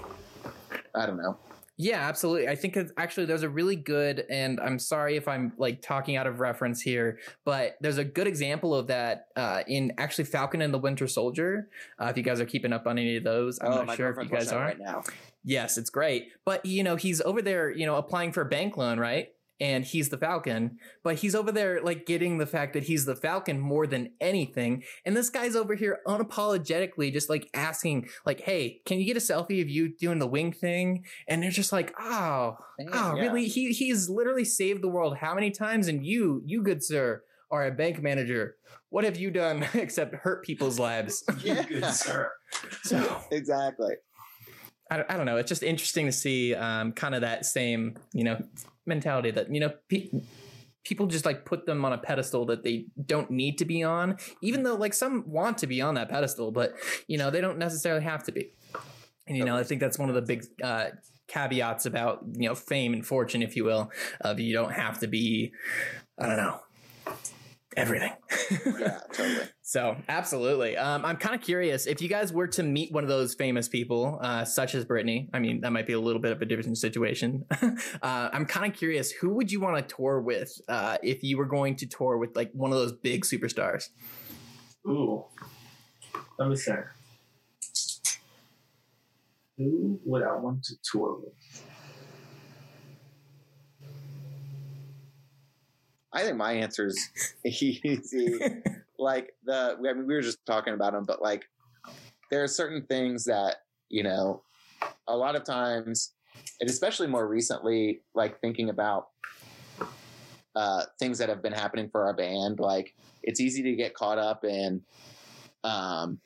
I don't know.
Yeah, absolutely. I think it's actually there's a really good, and I'm sorry if I'm like talking out of reference here, but there's a good example of that uh, in actually Falcon and the Winter Soldier. Uh, if you guys are keeping up on any of those, I'm
oh,
not sure if you guys are.
right now.
Yes, it's great. But you know, he's over there, you know, applying for a bank loan, right? And he's the Falcon, but he's over there like getting the fact that he's the Falcon more than anything. And this guy's over here unapologetically just like asking, like, hey, can you get a selfie of you doing the wing thing? And they're just like, oh,
Damn,
oh,
yeah.
really? He he's literally saved the world how many times? And you, you good sir, are a bank manager. What have you done except hurt people's lives?
Yeah.
Good sir.
So
Exactly.
I, don't- I don't know. It's just interesting to see um, kind of that same, you know, mentality that, you know, pe- people just like put them on a pedestal that they don't need to be on, even though like some want to be on that pedestal, but, you know, they don't necessarily have to be. And, you know, I think that's one of the big uh, caveats about, you know, fame and fortune, if you will, of you don't have to be, I don't know, everything.
Yeah, totally.
So absolutely. Um, I'm kind of curious if you guys were to meet one of those famous people, uh, such as Britney. I mean, that might be a little bit of a different situation. uh, I'm kind of curious, who would you want to tour with uh, if you were going to tour with like one of those big superstars?
Ooh. Let me think. Who would I want to tour with?
I think my answer is easy. like the, I mean, we were just talking about them, but like there are certain things that you know, a lot of times, and especially more recently, like thinking about uh, things that have been happening for our band. Like it's easy to get caught up in um,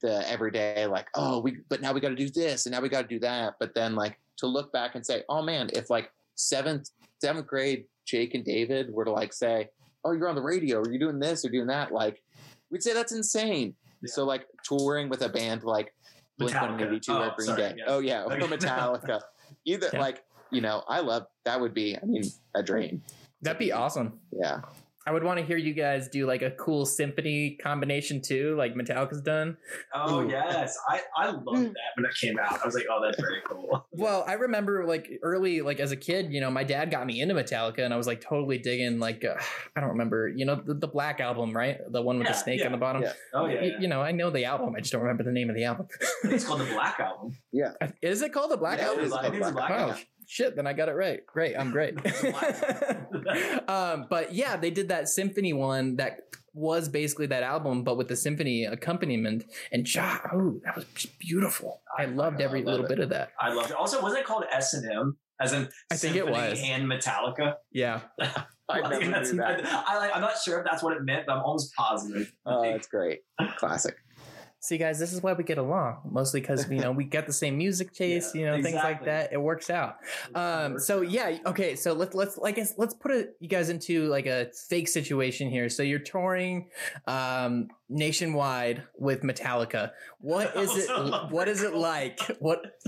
the everyday, like oh, we, but now we got to do this, and now we got to do that. But then like to look back and say, oh man, if like seventh seventh grade Jake and David were to like say, "Oh, you're on the radio, or you're doing this, or doing that," like we'd say that's insane.
Yeah.
So like touring with a band like Blink One
Metallica.
Eighty Two
Oh,
or Green Day,
yeah.
oh yeah, or Metallica, either
Yeah.
like you know, I love that would be, I mean, a dream.
That'd be awesome.
Yeah,
I would want to hear you guys do like a cool symphony combination too, like Metallica's done.
Oh
Ooh.
yes, I I loved that when it came out. I was like, oh, that's very cool.
Well, I remember like early, like as a kid, you know, my dad got me into Metallica, and I was like totally digging. Like, uh, I don't remember, you know, the, the Black album, right? The one with the snake
yeah,
on the bottom.
yeah.
Oh yeah,
Y-
yeah.
You know, I know the album. I just don't remember the name of the album.
it's called the Black Album.
Yeah, is it called the Black
Yeah,
Album?
is
I think it's a Black
Oh
Album.
Shit! Then I got it right. Great, I'm great. um, but yeah, they did that symphony one that was basically that album, but with the symphony accompaniment. And ja, oh, that was beautiful. I, loved every
love
little
it.
bit of that.
I loved it. Also, wasn't it called S and M? As in,
I think it was.
and Metallica.
Yeah.
I
Like,
never
that's-
knew that.
I, I, I'm not sure if that's what it meant, but I'm almost positive.
Oh, that's great. Classic.
See, guys, this is why we get along. Mostly because you know we got the same music taste,
Yeah,
you know, things like that. It works out. Um, so yeah, okay. So let's let's like us- let's put it you guys into like a fake situation here. So you're touring um, nationwide with Metallica. What is it? What is it like? What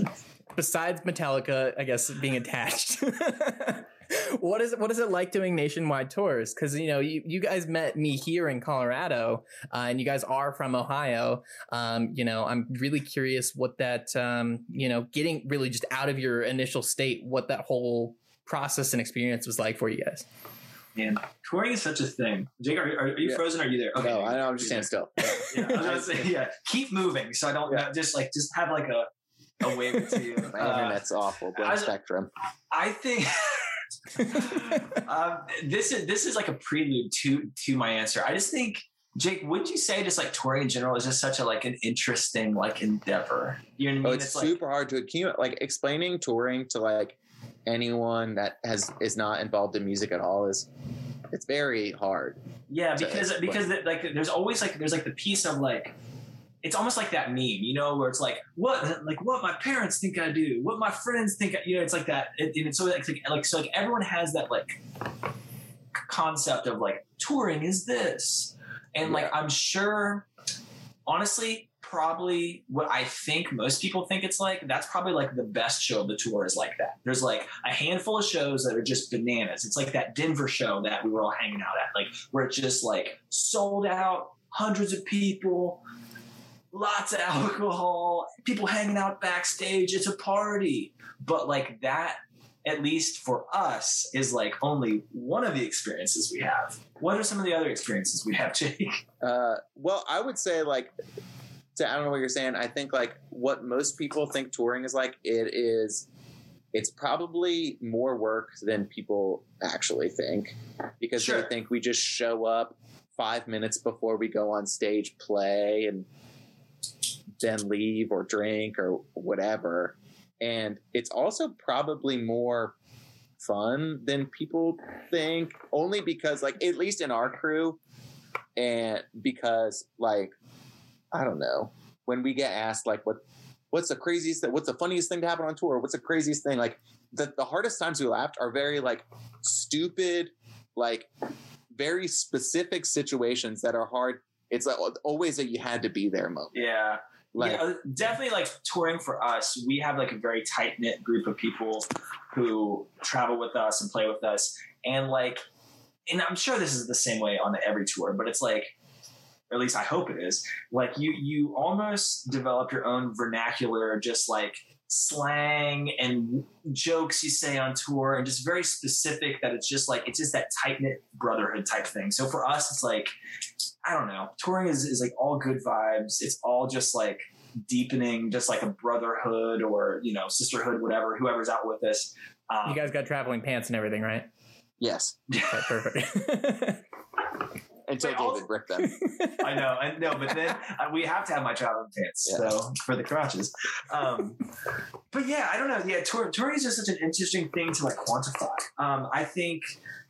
besides Metallica? I guess being attached. what is it? What is it like doing nationwide tours? Because you know you you guys met me here in Colorado, uh, and you guys are from Ohio. Um, you know, I'm really curious what that um, you know getting really just out of your initial state, what that whole process and experience was like for you guys.
Man, touring is such a thing. Jake, are, are, are you
Yeah.
frozen? Or are you there?
no, I know. I'm just
You're
standing still.
Yeah, I was say, yeah. Keep moving, so I don't
Yeah.
just like just have like a a wave to you.
My
Uh,
internet's awful. Blank
I-
spectrum.
I think um, this is this is like a prelude to to my answer. I just think, Jake, would you say just like touring in general is just such a like an interesting like endeavor? You know what I
Oh,
mean?
it's,
like
super hard to accumulate. Like explaining touring to like anyone that has is not involved in music at all is it's very hard.
yeah, because because the, like there's always like there's like the piece of like. It's almost like that meme, you know, where it's like what, like what my parents think I do, what my friends think, I, you know. It's like that, it, and it's so like, like, like so like everyone has that like concept of like touring is this. And like i'm sure honestly probably what i think most people think it's like that's probably like the best show of the tour is like that. There's like a handful of shows that are just bananas. It's like that denver show that we were all hanging out at like where it's just like sold out hundreds of people lots of alcohol people hanging out backstage it's a party but like that at least for us, is like only one of the experiences we have. What are some of the other experiences we have, Jake?
Uh, well, I would say like, to, I don't know what you're saying. I think like what most people think touring is like. It is. It's probably more work than people actually think, because
Sure.
they think we just show up five minutes before we go on stage, play, and then leave or drink or whatever. And it's also probably more fun than people think, only because like at least in our crew, and because like I don't know when we get asked like what what's the craziest what's the funniest thing to happen on tour, what's the craziest thing like the, the hardest times we laughed are very like stupid like very specific situations that are hard it's like always that you had to be there moment
Yeah.
like
yeah, definitely like touring for us, we have like a very tight knit group of people who travel with us and play with us. And like, and I'm sure this is the same way on every tour, but it's like, or at least I hope it is, like you, you almost develop your own vernacular, just like slang and jokes you say on tour and just very specific that it's just like, it's just that tight knit brotherhood type thing. So for us, it's like, I don't know. Touring is, is like all good vibes. It's all just like deepening, just like a brotherhood or you know sisterhood, whatever. Whoever's out with us. Um,
You guys got traveling pants and everything, right?
yes
perfect.
until
Wait,
David ripped them
I know, I know, but then uh, we have to have my traveling pants,
Yeah.
so for the crotches. Um, but yeah, I don't know. Yeah, tour, touring is just such an interesting thing to like quantify. Um, I think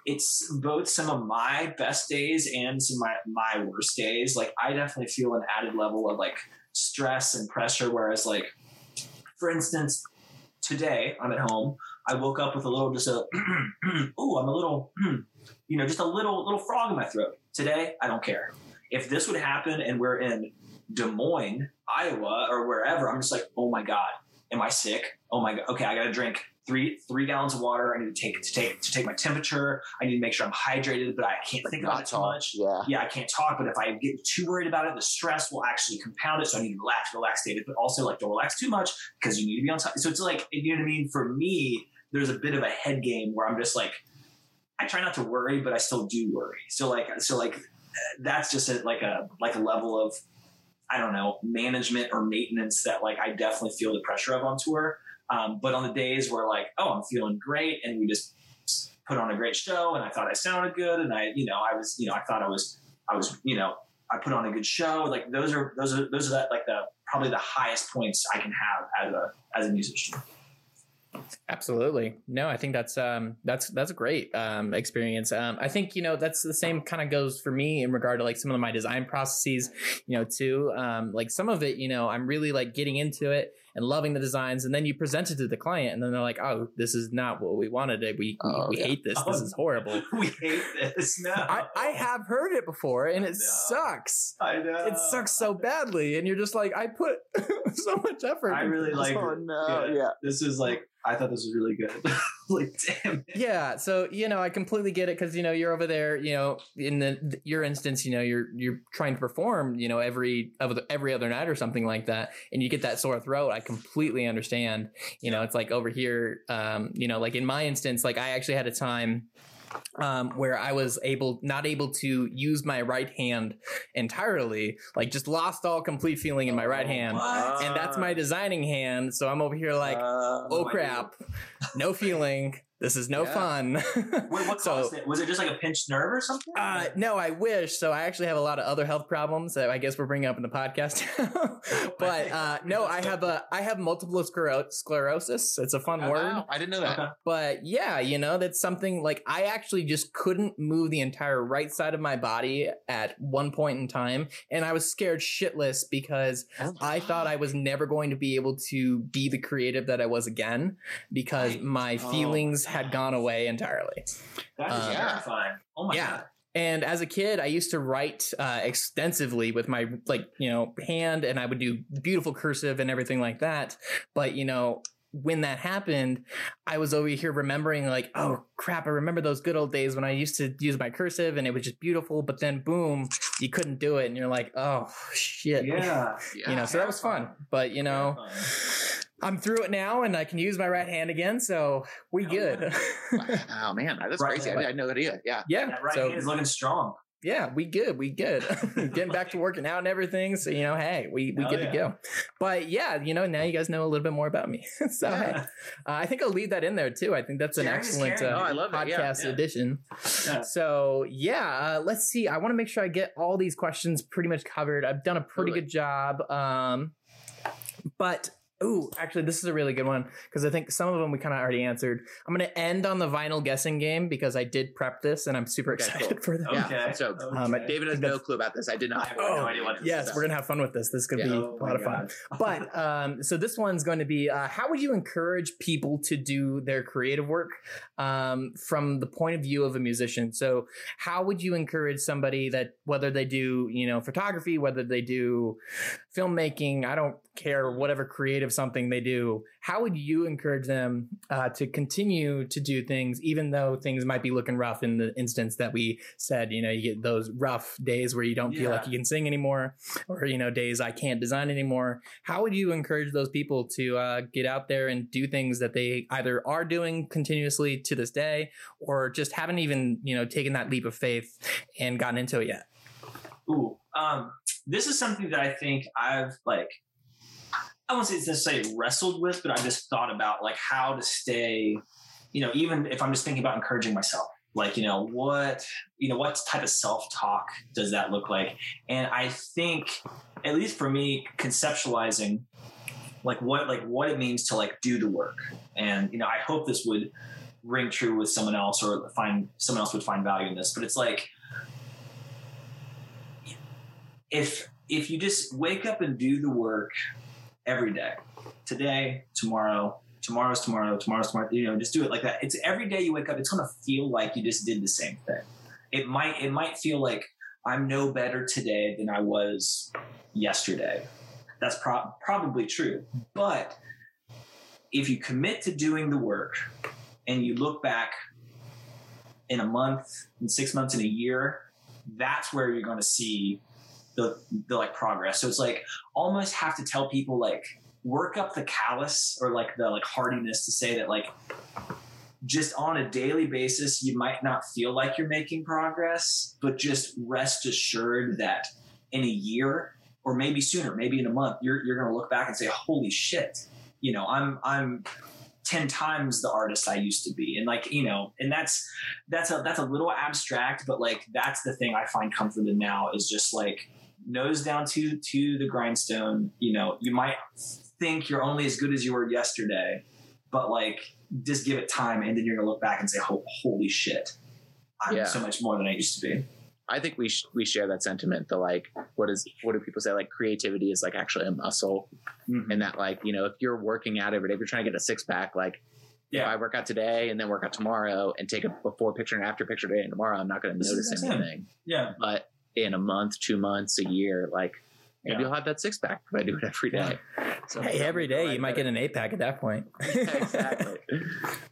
it's both some of my best days and some of my my worst days. Like I definitely feel an added level of like stress and pressure. Whereas like, for instance, today I'm at home. I woke up with a little just a oh I'm a little you know, just a little little frog in my throat. Today, I don't care. If this would happen and we're in Des Moines, Iowa, or wherever, I'm just like, oh my god, am I sick? Oh my god, okay, I got to drink three three gallons of water. I need to take to take to take my temperature. I need to make sure I'm hydrated, but I can't think about it too
talk.
much.
yeah
Yeah, I can't talk, but if I get too worried about it, the stress will actually compound it. So I need to relax, relax, David, but also like don't relax too much because you need to be on time. So it's like, you know what I mean? For me, there's a bit of a head game where I'm just like, I try not to worry, but I still do worry. So like, so like, that's just a, like a like a level of I don't know management or maintenance that like I definitely feel the pressure of on tour. Um, but on the days where like, oh, I'm feeling great, and we just put on a great show, and I thought I sounded good, and I, you know, I was, you know, I thought I was I was, you know, I put on a good show. Like those are those are those are that like the probably the highest points I can have as a as a musician.
Absolutely. No, I think that's um that's that's a great um experience. Um I think, you know, that's the same kind of goes for me in regard to like some of my design processes, you know, too. Um like some of it, you know, I'm really like getting into it and loving the designs and then you present it to the client and then they're like, "Oh, this is not what we wanted. We we,
Oh,
we
yeah.
hate this. This is horrible."
we hate this. No,
I, I have heard it before and it
No.
sucks.
I know.
It sucks so badly and you're just like, "I put so much effort."
I
into
really like.
oh no,
Yeah.
yeah.
This is like I thought this was really good. like damn. It.
Yeah, so you know, I completely get it because you know you're over there. You know, in the your instance, you know, you're you're trying to perform. You know, every of every other night or something like that, and you get that sore throat. I completely understand. You know, it's like over here. Um, you know, like in my instance, like I actually had a time um, where I was able not able to use my right hand entirely, like just lost all complete feeling in my right hand.
What?
And that's my designing hand. So I'm over here like,
Uh,
oh crap, no feeling. This is no
Yeah.
fun.
Wait, what
so,
caused it? Was it just like a pinched nerve or something?
uh, no, I wish. So I actually have a lot of other health problems that I guess we're bringing up in the podcast. but uh, no, I have a I have multiple sclero- sclerosis. It's a fun
oh,
word.
wow, I didn't know that.
Okay.
But yeah, you know, that's something like I actually just couldn't move the entire right side of my body at one point in time. And I was scared shitless because I thought I was never going to be able to be the creative that I was again because
Right.
my
Oh,
feelings had gone away entirely.
That is
Uh,
terrifying. Oh my
yeah.
god.
And as a kid, I used to write uh, extensively with my like you know hand, and I would do beautiful cursive and everything like that. But you know, when that happened, I was over here remembering like, oh crap, I remember those good old days when I used to use my cursive and it was just beautiful. But then boom, you couldn't do it, and you're like, oh shit,
Yeah.
Yeah.
You know, so that was fun. But you know,
Terrifying.
I'm through it now, and I can use my right hand again, so we
Oh,
good.
oh man, that's
Right,
crazy. I,
right.
I had no idea. Yeah.
yeah,
That right
so
hand is looking strong.
yeah, we good, we good. Getting back to working out and everything. So you know, hey, we we
Hell
good
yeah.
to go. But yeah, you know, now you guys know a little bit more about me. so hey, uh, I think I'll leave that in there too. I think that's an
Sharing
excellent uh,
Oh, I love
podcast
yeah.
edition.
Yeah.
So yeah, uh, let's see. I want to make sure I get all these questions pretty much covered. I've done a pretty
Totally.
good job. Um, but Ooh, actually, this is a really good one because I think some of them we kind of already answered. I'm going to end on the vinyl guessing game because I did prep this and I'm super
Okay,
excited
cool.
for that.
Yeah,
Okay.
so,
Um,
Okay.
David has no clue about this. I did
I
not.
have no idea what
Yes,
is.
we're gonna have fun with this. This is gonna
Yeah.
be
Oh
a lot of fun. But um, so this one's going to be uh, how would you encourage people to do their creative work um, from the point of view of a musician? So how would you encourage somebody that whether they do you know photography, whether they do filmmaking, I don't care whatever creative something they do. How would you encourage them uh, to continue to do things even though things might be looking rough? In the instance that we said, you know, you get those rough days where you don't feel like you can sing anymore or you know days i can't design anymore how would you encourage those people to uh, get out there and do things that they either are doing continuously to this day or just haven't even you know taken that leap of faith and gotten into it yet
Ooh, um, this is something that I think I've like. I won't say it's necessarily wrestled with, but I just thought about like how to stay. You know, even if I'm just thinking about encouraging myself, like you know what you know what type of self talk does that look like? And I think, at least for me, conceptualizing like what like what it means to like do the work, and you know, I hope this would ring true with someone else or find someone else would find value in this. But it's like if if you just wake up and do the work every day. Today tomorrow tomorrow's tomorrow tomorrow's tomorrow you know just do it like that. It's every day you wake up it's to feel like you just did the same thing. It might it might feel like i'm no better today than i was yesterday. That's pro- probably true but if you commit to doing the work and you look back in a month in six months in a year that's where you're going to see the, the like progress. So it's like almost have to tell people like work up the callus or like the like hardiness to say that like just on a daily basis you might not feel like you're making progress, but just rest assured that in a year or maybe sooner, maybe in a month, you're you're gonna look back and say, Holy shit, you know, I'm I'm 10 times the artist I used to be. And like, you know, and that's that's a that's a little abstract, but like that's the thing I find comfort in now is just like nose down to to the grindstone. You know, you might think you're only as good as you were yesterday, but like just give it time and then you're gonna look back and say, oh, holy shit. I'm
Yeah.
so much more than I used to be.
I think we sh- we share that sentiment. The like, what is what do people say? Like creativity is like actually a muscle, mm-hmm. and that like you know if you're working out every day, if you're trying to get a six pack, like if
Yeah.
I work out today and then work out tomorrow and take a before picture and after picture today and tomorrow, I'm not going to notice anything.
Yeah.
But in a month, two months, a year, like maybe
Yeah.
I'll have that six pack if I do it every day. So
Hey, every day
Right
you might
there.
get an eight pack at that point.
exactly.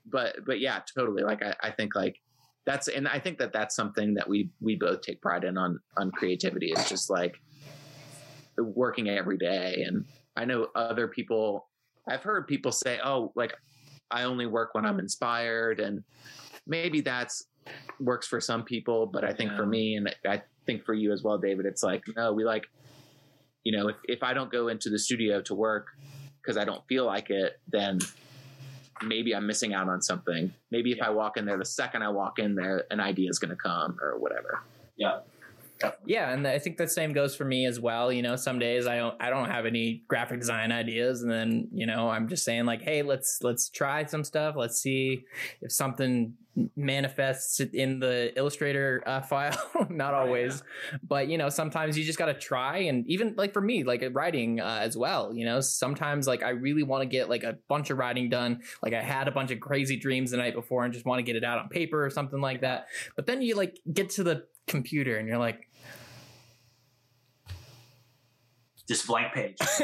But but yeah, totally. Like I, I think like that's and I think that that's something that we we both take pride in on on creativity. It's just like working every day. And I know other people. I've heard people say, "Oh, like I only work when I'm inspired," and maybe that's works for some people. But I think for me, and I think for you as well, David, it's like no, we like. You know, if, if I don't go into the studio to work because I don't feel like it, then maybe I'm missing out on something. Maybe if I walk in there, the second I walk in there, an idea is going to come or whatever.
Yeah.
Yeah, and I think the same goes for me as well. You know, some days I don't I don't have any graphic design ideas, and then you know I'm just saying like, hey, let's let's try some stuff. Let's see if something manifests in the Illustrator uh, file. Not
Right,
always, but you know sometimes you just got to try. And even like for me, like writing uh, as well. You know, sometimes like I really want to get like a bunch of writing done. Like I had a bunch of crazy dreams the night before and just want to get it out on paper or something like that. But then you like get to the computer and you're like.
Just blank page.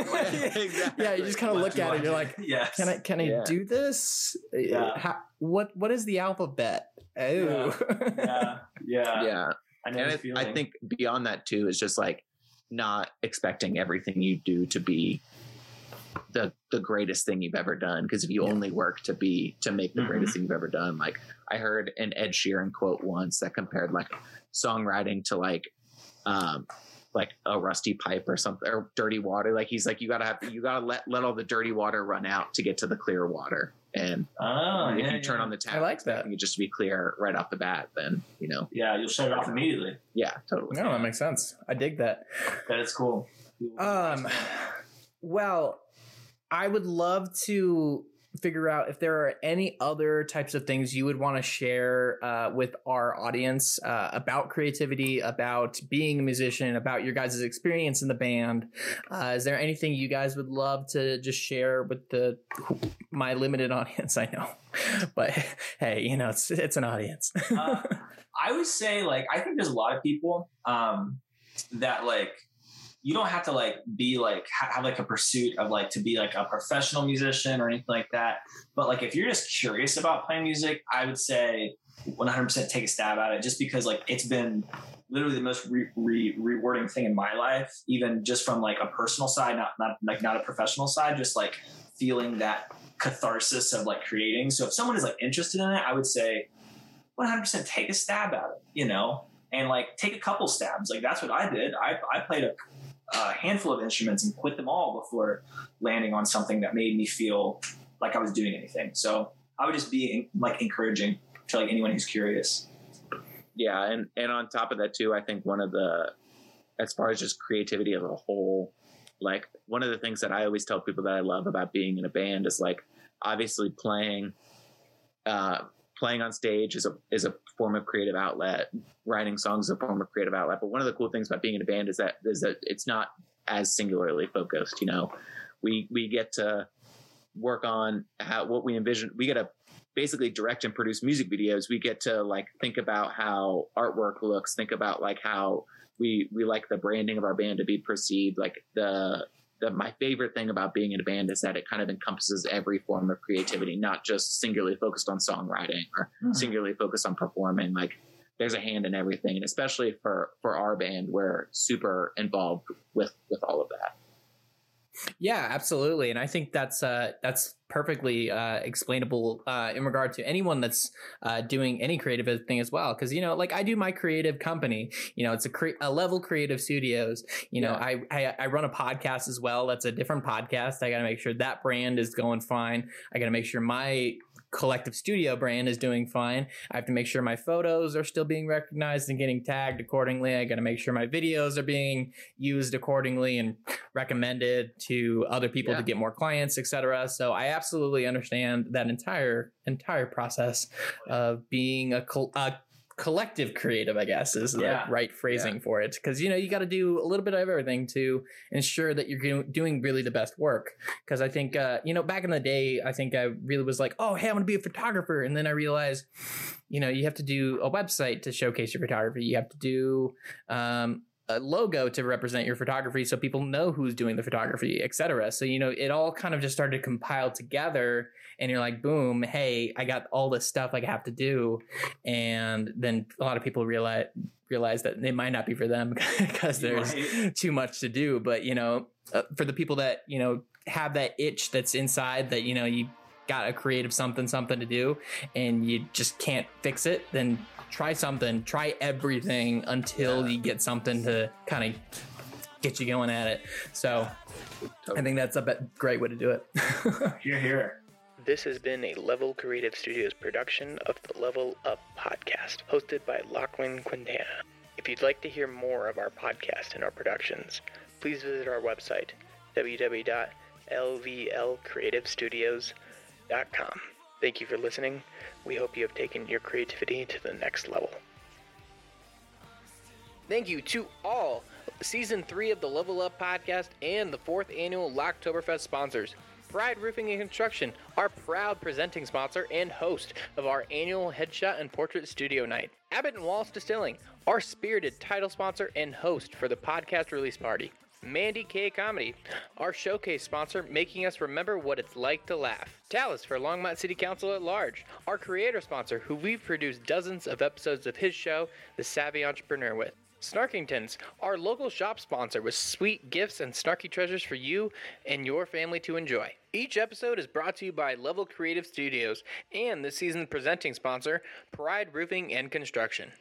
Yeah, you just kind of look at
I
it. You're like,
yes.
can I can I
Yeah.
do this?
Yeah.
How, what what is the alphabet? Oh,
Yeah. Yeah.
yeah.
I know
And
the
I. I think beyond that too is just like not expecting everything you do to be the the greatest thing you've ever done. Because if you
Yeah.
only work to be to make the
Mhm.
greatest thing you've ever done, like I heard an Ed Sheeran quote once that compared like songwriting to like um like a rusty pipe or something or dirty water. Like he's like you gotta have you gotta let let all the dirty water run out to get to the clear water. And
Oh,
if
yeah,
you turn
yeah.
on the tap,
I like that.
it just to be clear right off the bat, then you know,
Yeah, you'll shut it off immediately.
yeah, totally.
no, that makes sense. I dig that.
That is cool.
Um, well, I would love to figure out if there are any other types of things you would want to share uh, with our audience uh, about creativity, about being a musician, about your guys' experience in the band. Uh, is there anything you guys would love to just share with the my limited audience? I know, but hey, you know it's it's an audience.
uh, I would say like I think there's a lot of people um, that like you don't have to like be like ha- have like a pursuit of like to be like a professional musician or anything like that. But like if you're just curious about playing music, I would say 100% take a stab at it just because like it's been literally the most re- re- rewarding thing in my life even just from like a personal side not not like not a professional side just like feeling that catharsis of like creating so if someone is like interested in it i would say 100% take a stab at it, you know, and like take a couple stabs. Like that's what I did. I, I played a, a handful of instruments and quit them all before landing on something that made me feel like I was doing anything. So I would just be like encouraging to like anyone who's curious.
yeah and and on top of that too i think one of the as far as just creativity as a whole like one of the things that i always tell people that i love about being in a band is like obviously playing uh playing on stage is a is a form of creative outlet. Writing songs is a form of creative outlet. But one of the cool things about being in a band is that is that it's not as singularly focused you know? We we get to work on how what we envision we get to basically direct and produce music videos. We get to like think about how artwork looks think about like how we we like the branding of our band to be perceived like the the my favorite thing about being in a band is that it kind of encompasses every form of creativity not just singularly focused on songwriting or hmm. singularly focused on performing. Like there's a hand in everything and especially for for our band we're super involved with with all of that
Yeah, absolutely, and I think that's uh, that's perfectly uh, explainable uh, in regard to anyone that's uh, doing any creative thing as well. Because you know, like I do my creative company, you know, it's a, cre- a level creative studios. You know, I, I I run a podcast as well. That's a different podcast. I got to make sure that brand is going fine. I got to make sure my collective studio brand is doing fine. I have to make sure my photos are still being recognized and getting tagged accordingly. I got to make sure my videos are being used accordingly and recommended to other people
Yeah.
to get more clients, etc. So I absolutely understand that entire entire process of being a, col- a collective creative, I guess is
Yeah.
the right phrasing for it. Because you know you got to do a little bit of everything to ensure that you're doing really the best work. Because I think uh, you know back in the day, I think I really was like, oh hey, I'm gonna be a photographer, and then I realized, you know, you have to do a website to showcase your photography. You have to do um, a logo to represent your photography so people know who's doing the photography, etc. So, you know, it all kind of just started to compile together and you're like, boom, hey, I got all this stuff I have to do. And then a lot of people realize realize that it might not be for them because there's
Right.
too much to do. But, you know, uh, for the people that, you know, have that itch that's inside that, you know, you got a creative something something to do and you just can't fix it, then try something, try everything until
Yeah.
you get something to kind of get you going at it. So I think that's a bet- great way to do it.
Here, here.
This has been a Level Creative Studios production of the Level Up podcast, hosted by Lachlan Quintana. If you'd like to hear more of our podcast and our productions, please visit our website, www.lvlcreativestudios.com. Thank you for listening. We hope you have taken your creativity to the next level. Thank you to all season three of the Level Up podcast and the fourth annual Locktoberfest sponsors. Pride Roofing and Construction, our proud presenting sponsor and host of our annual headshot and portrait studio night. Abbott and Wallace Distilling, our spirited title sponsor and host for the podcast release party. Mandy K Comedy, our showcase sponsor, making us remember what it's like to laugh. Talus for Longmont City Council at large, our creator sponsor, who we've produced dozens of episodes of his show, The Savvy Entrepreneur, with. Snarkingtons, our local shop sponsor with sweet gifts and snarky treasures for you and your family to enjoy. Each episode is brought to you by Level Creative Studios and this season's presenting sponsor, Pride Roofing and Construction.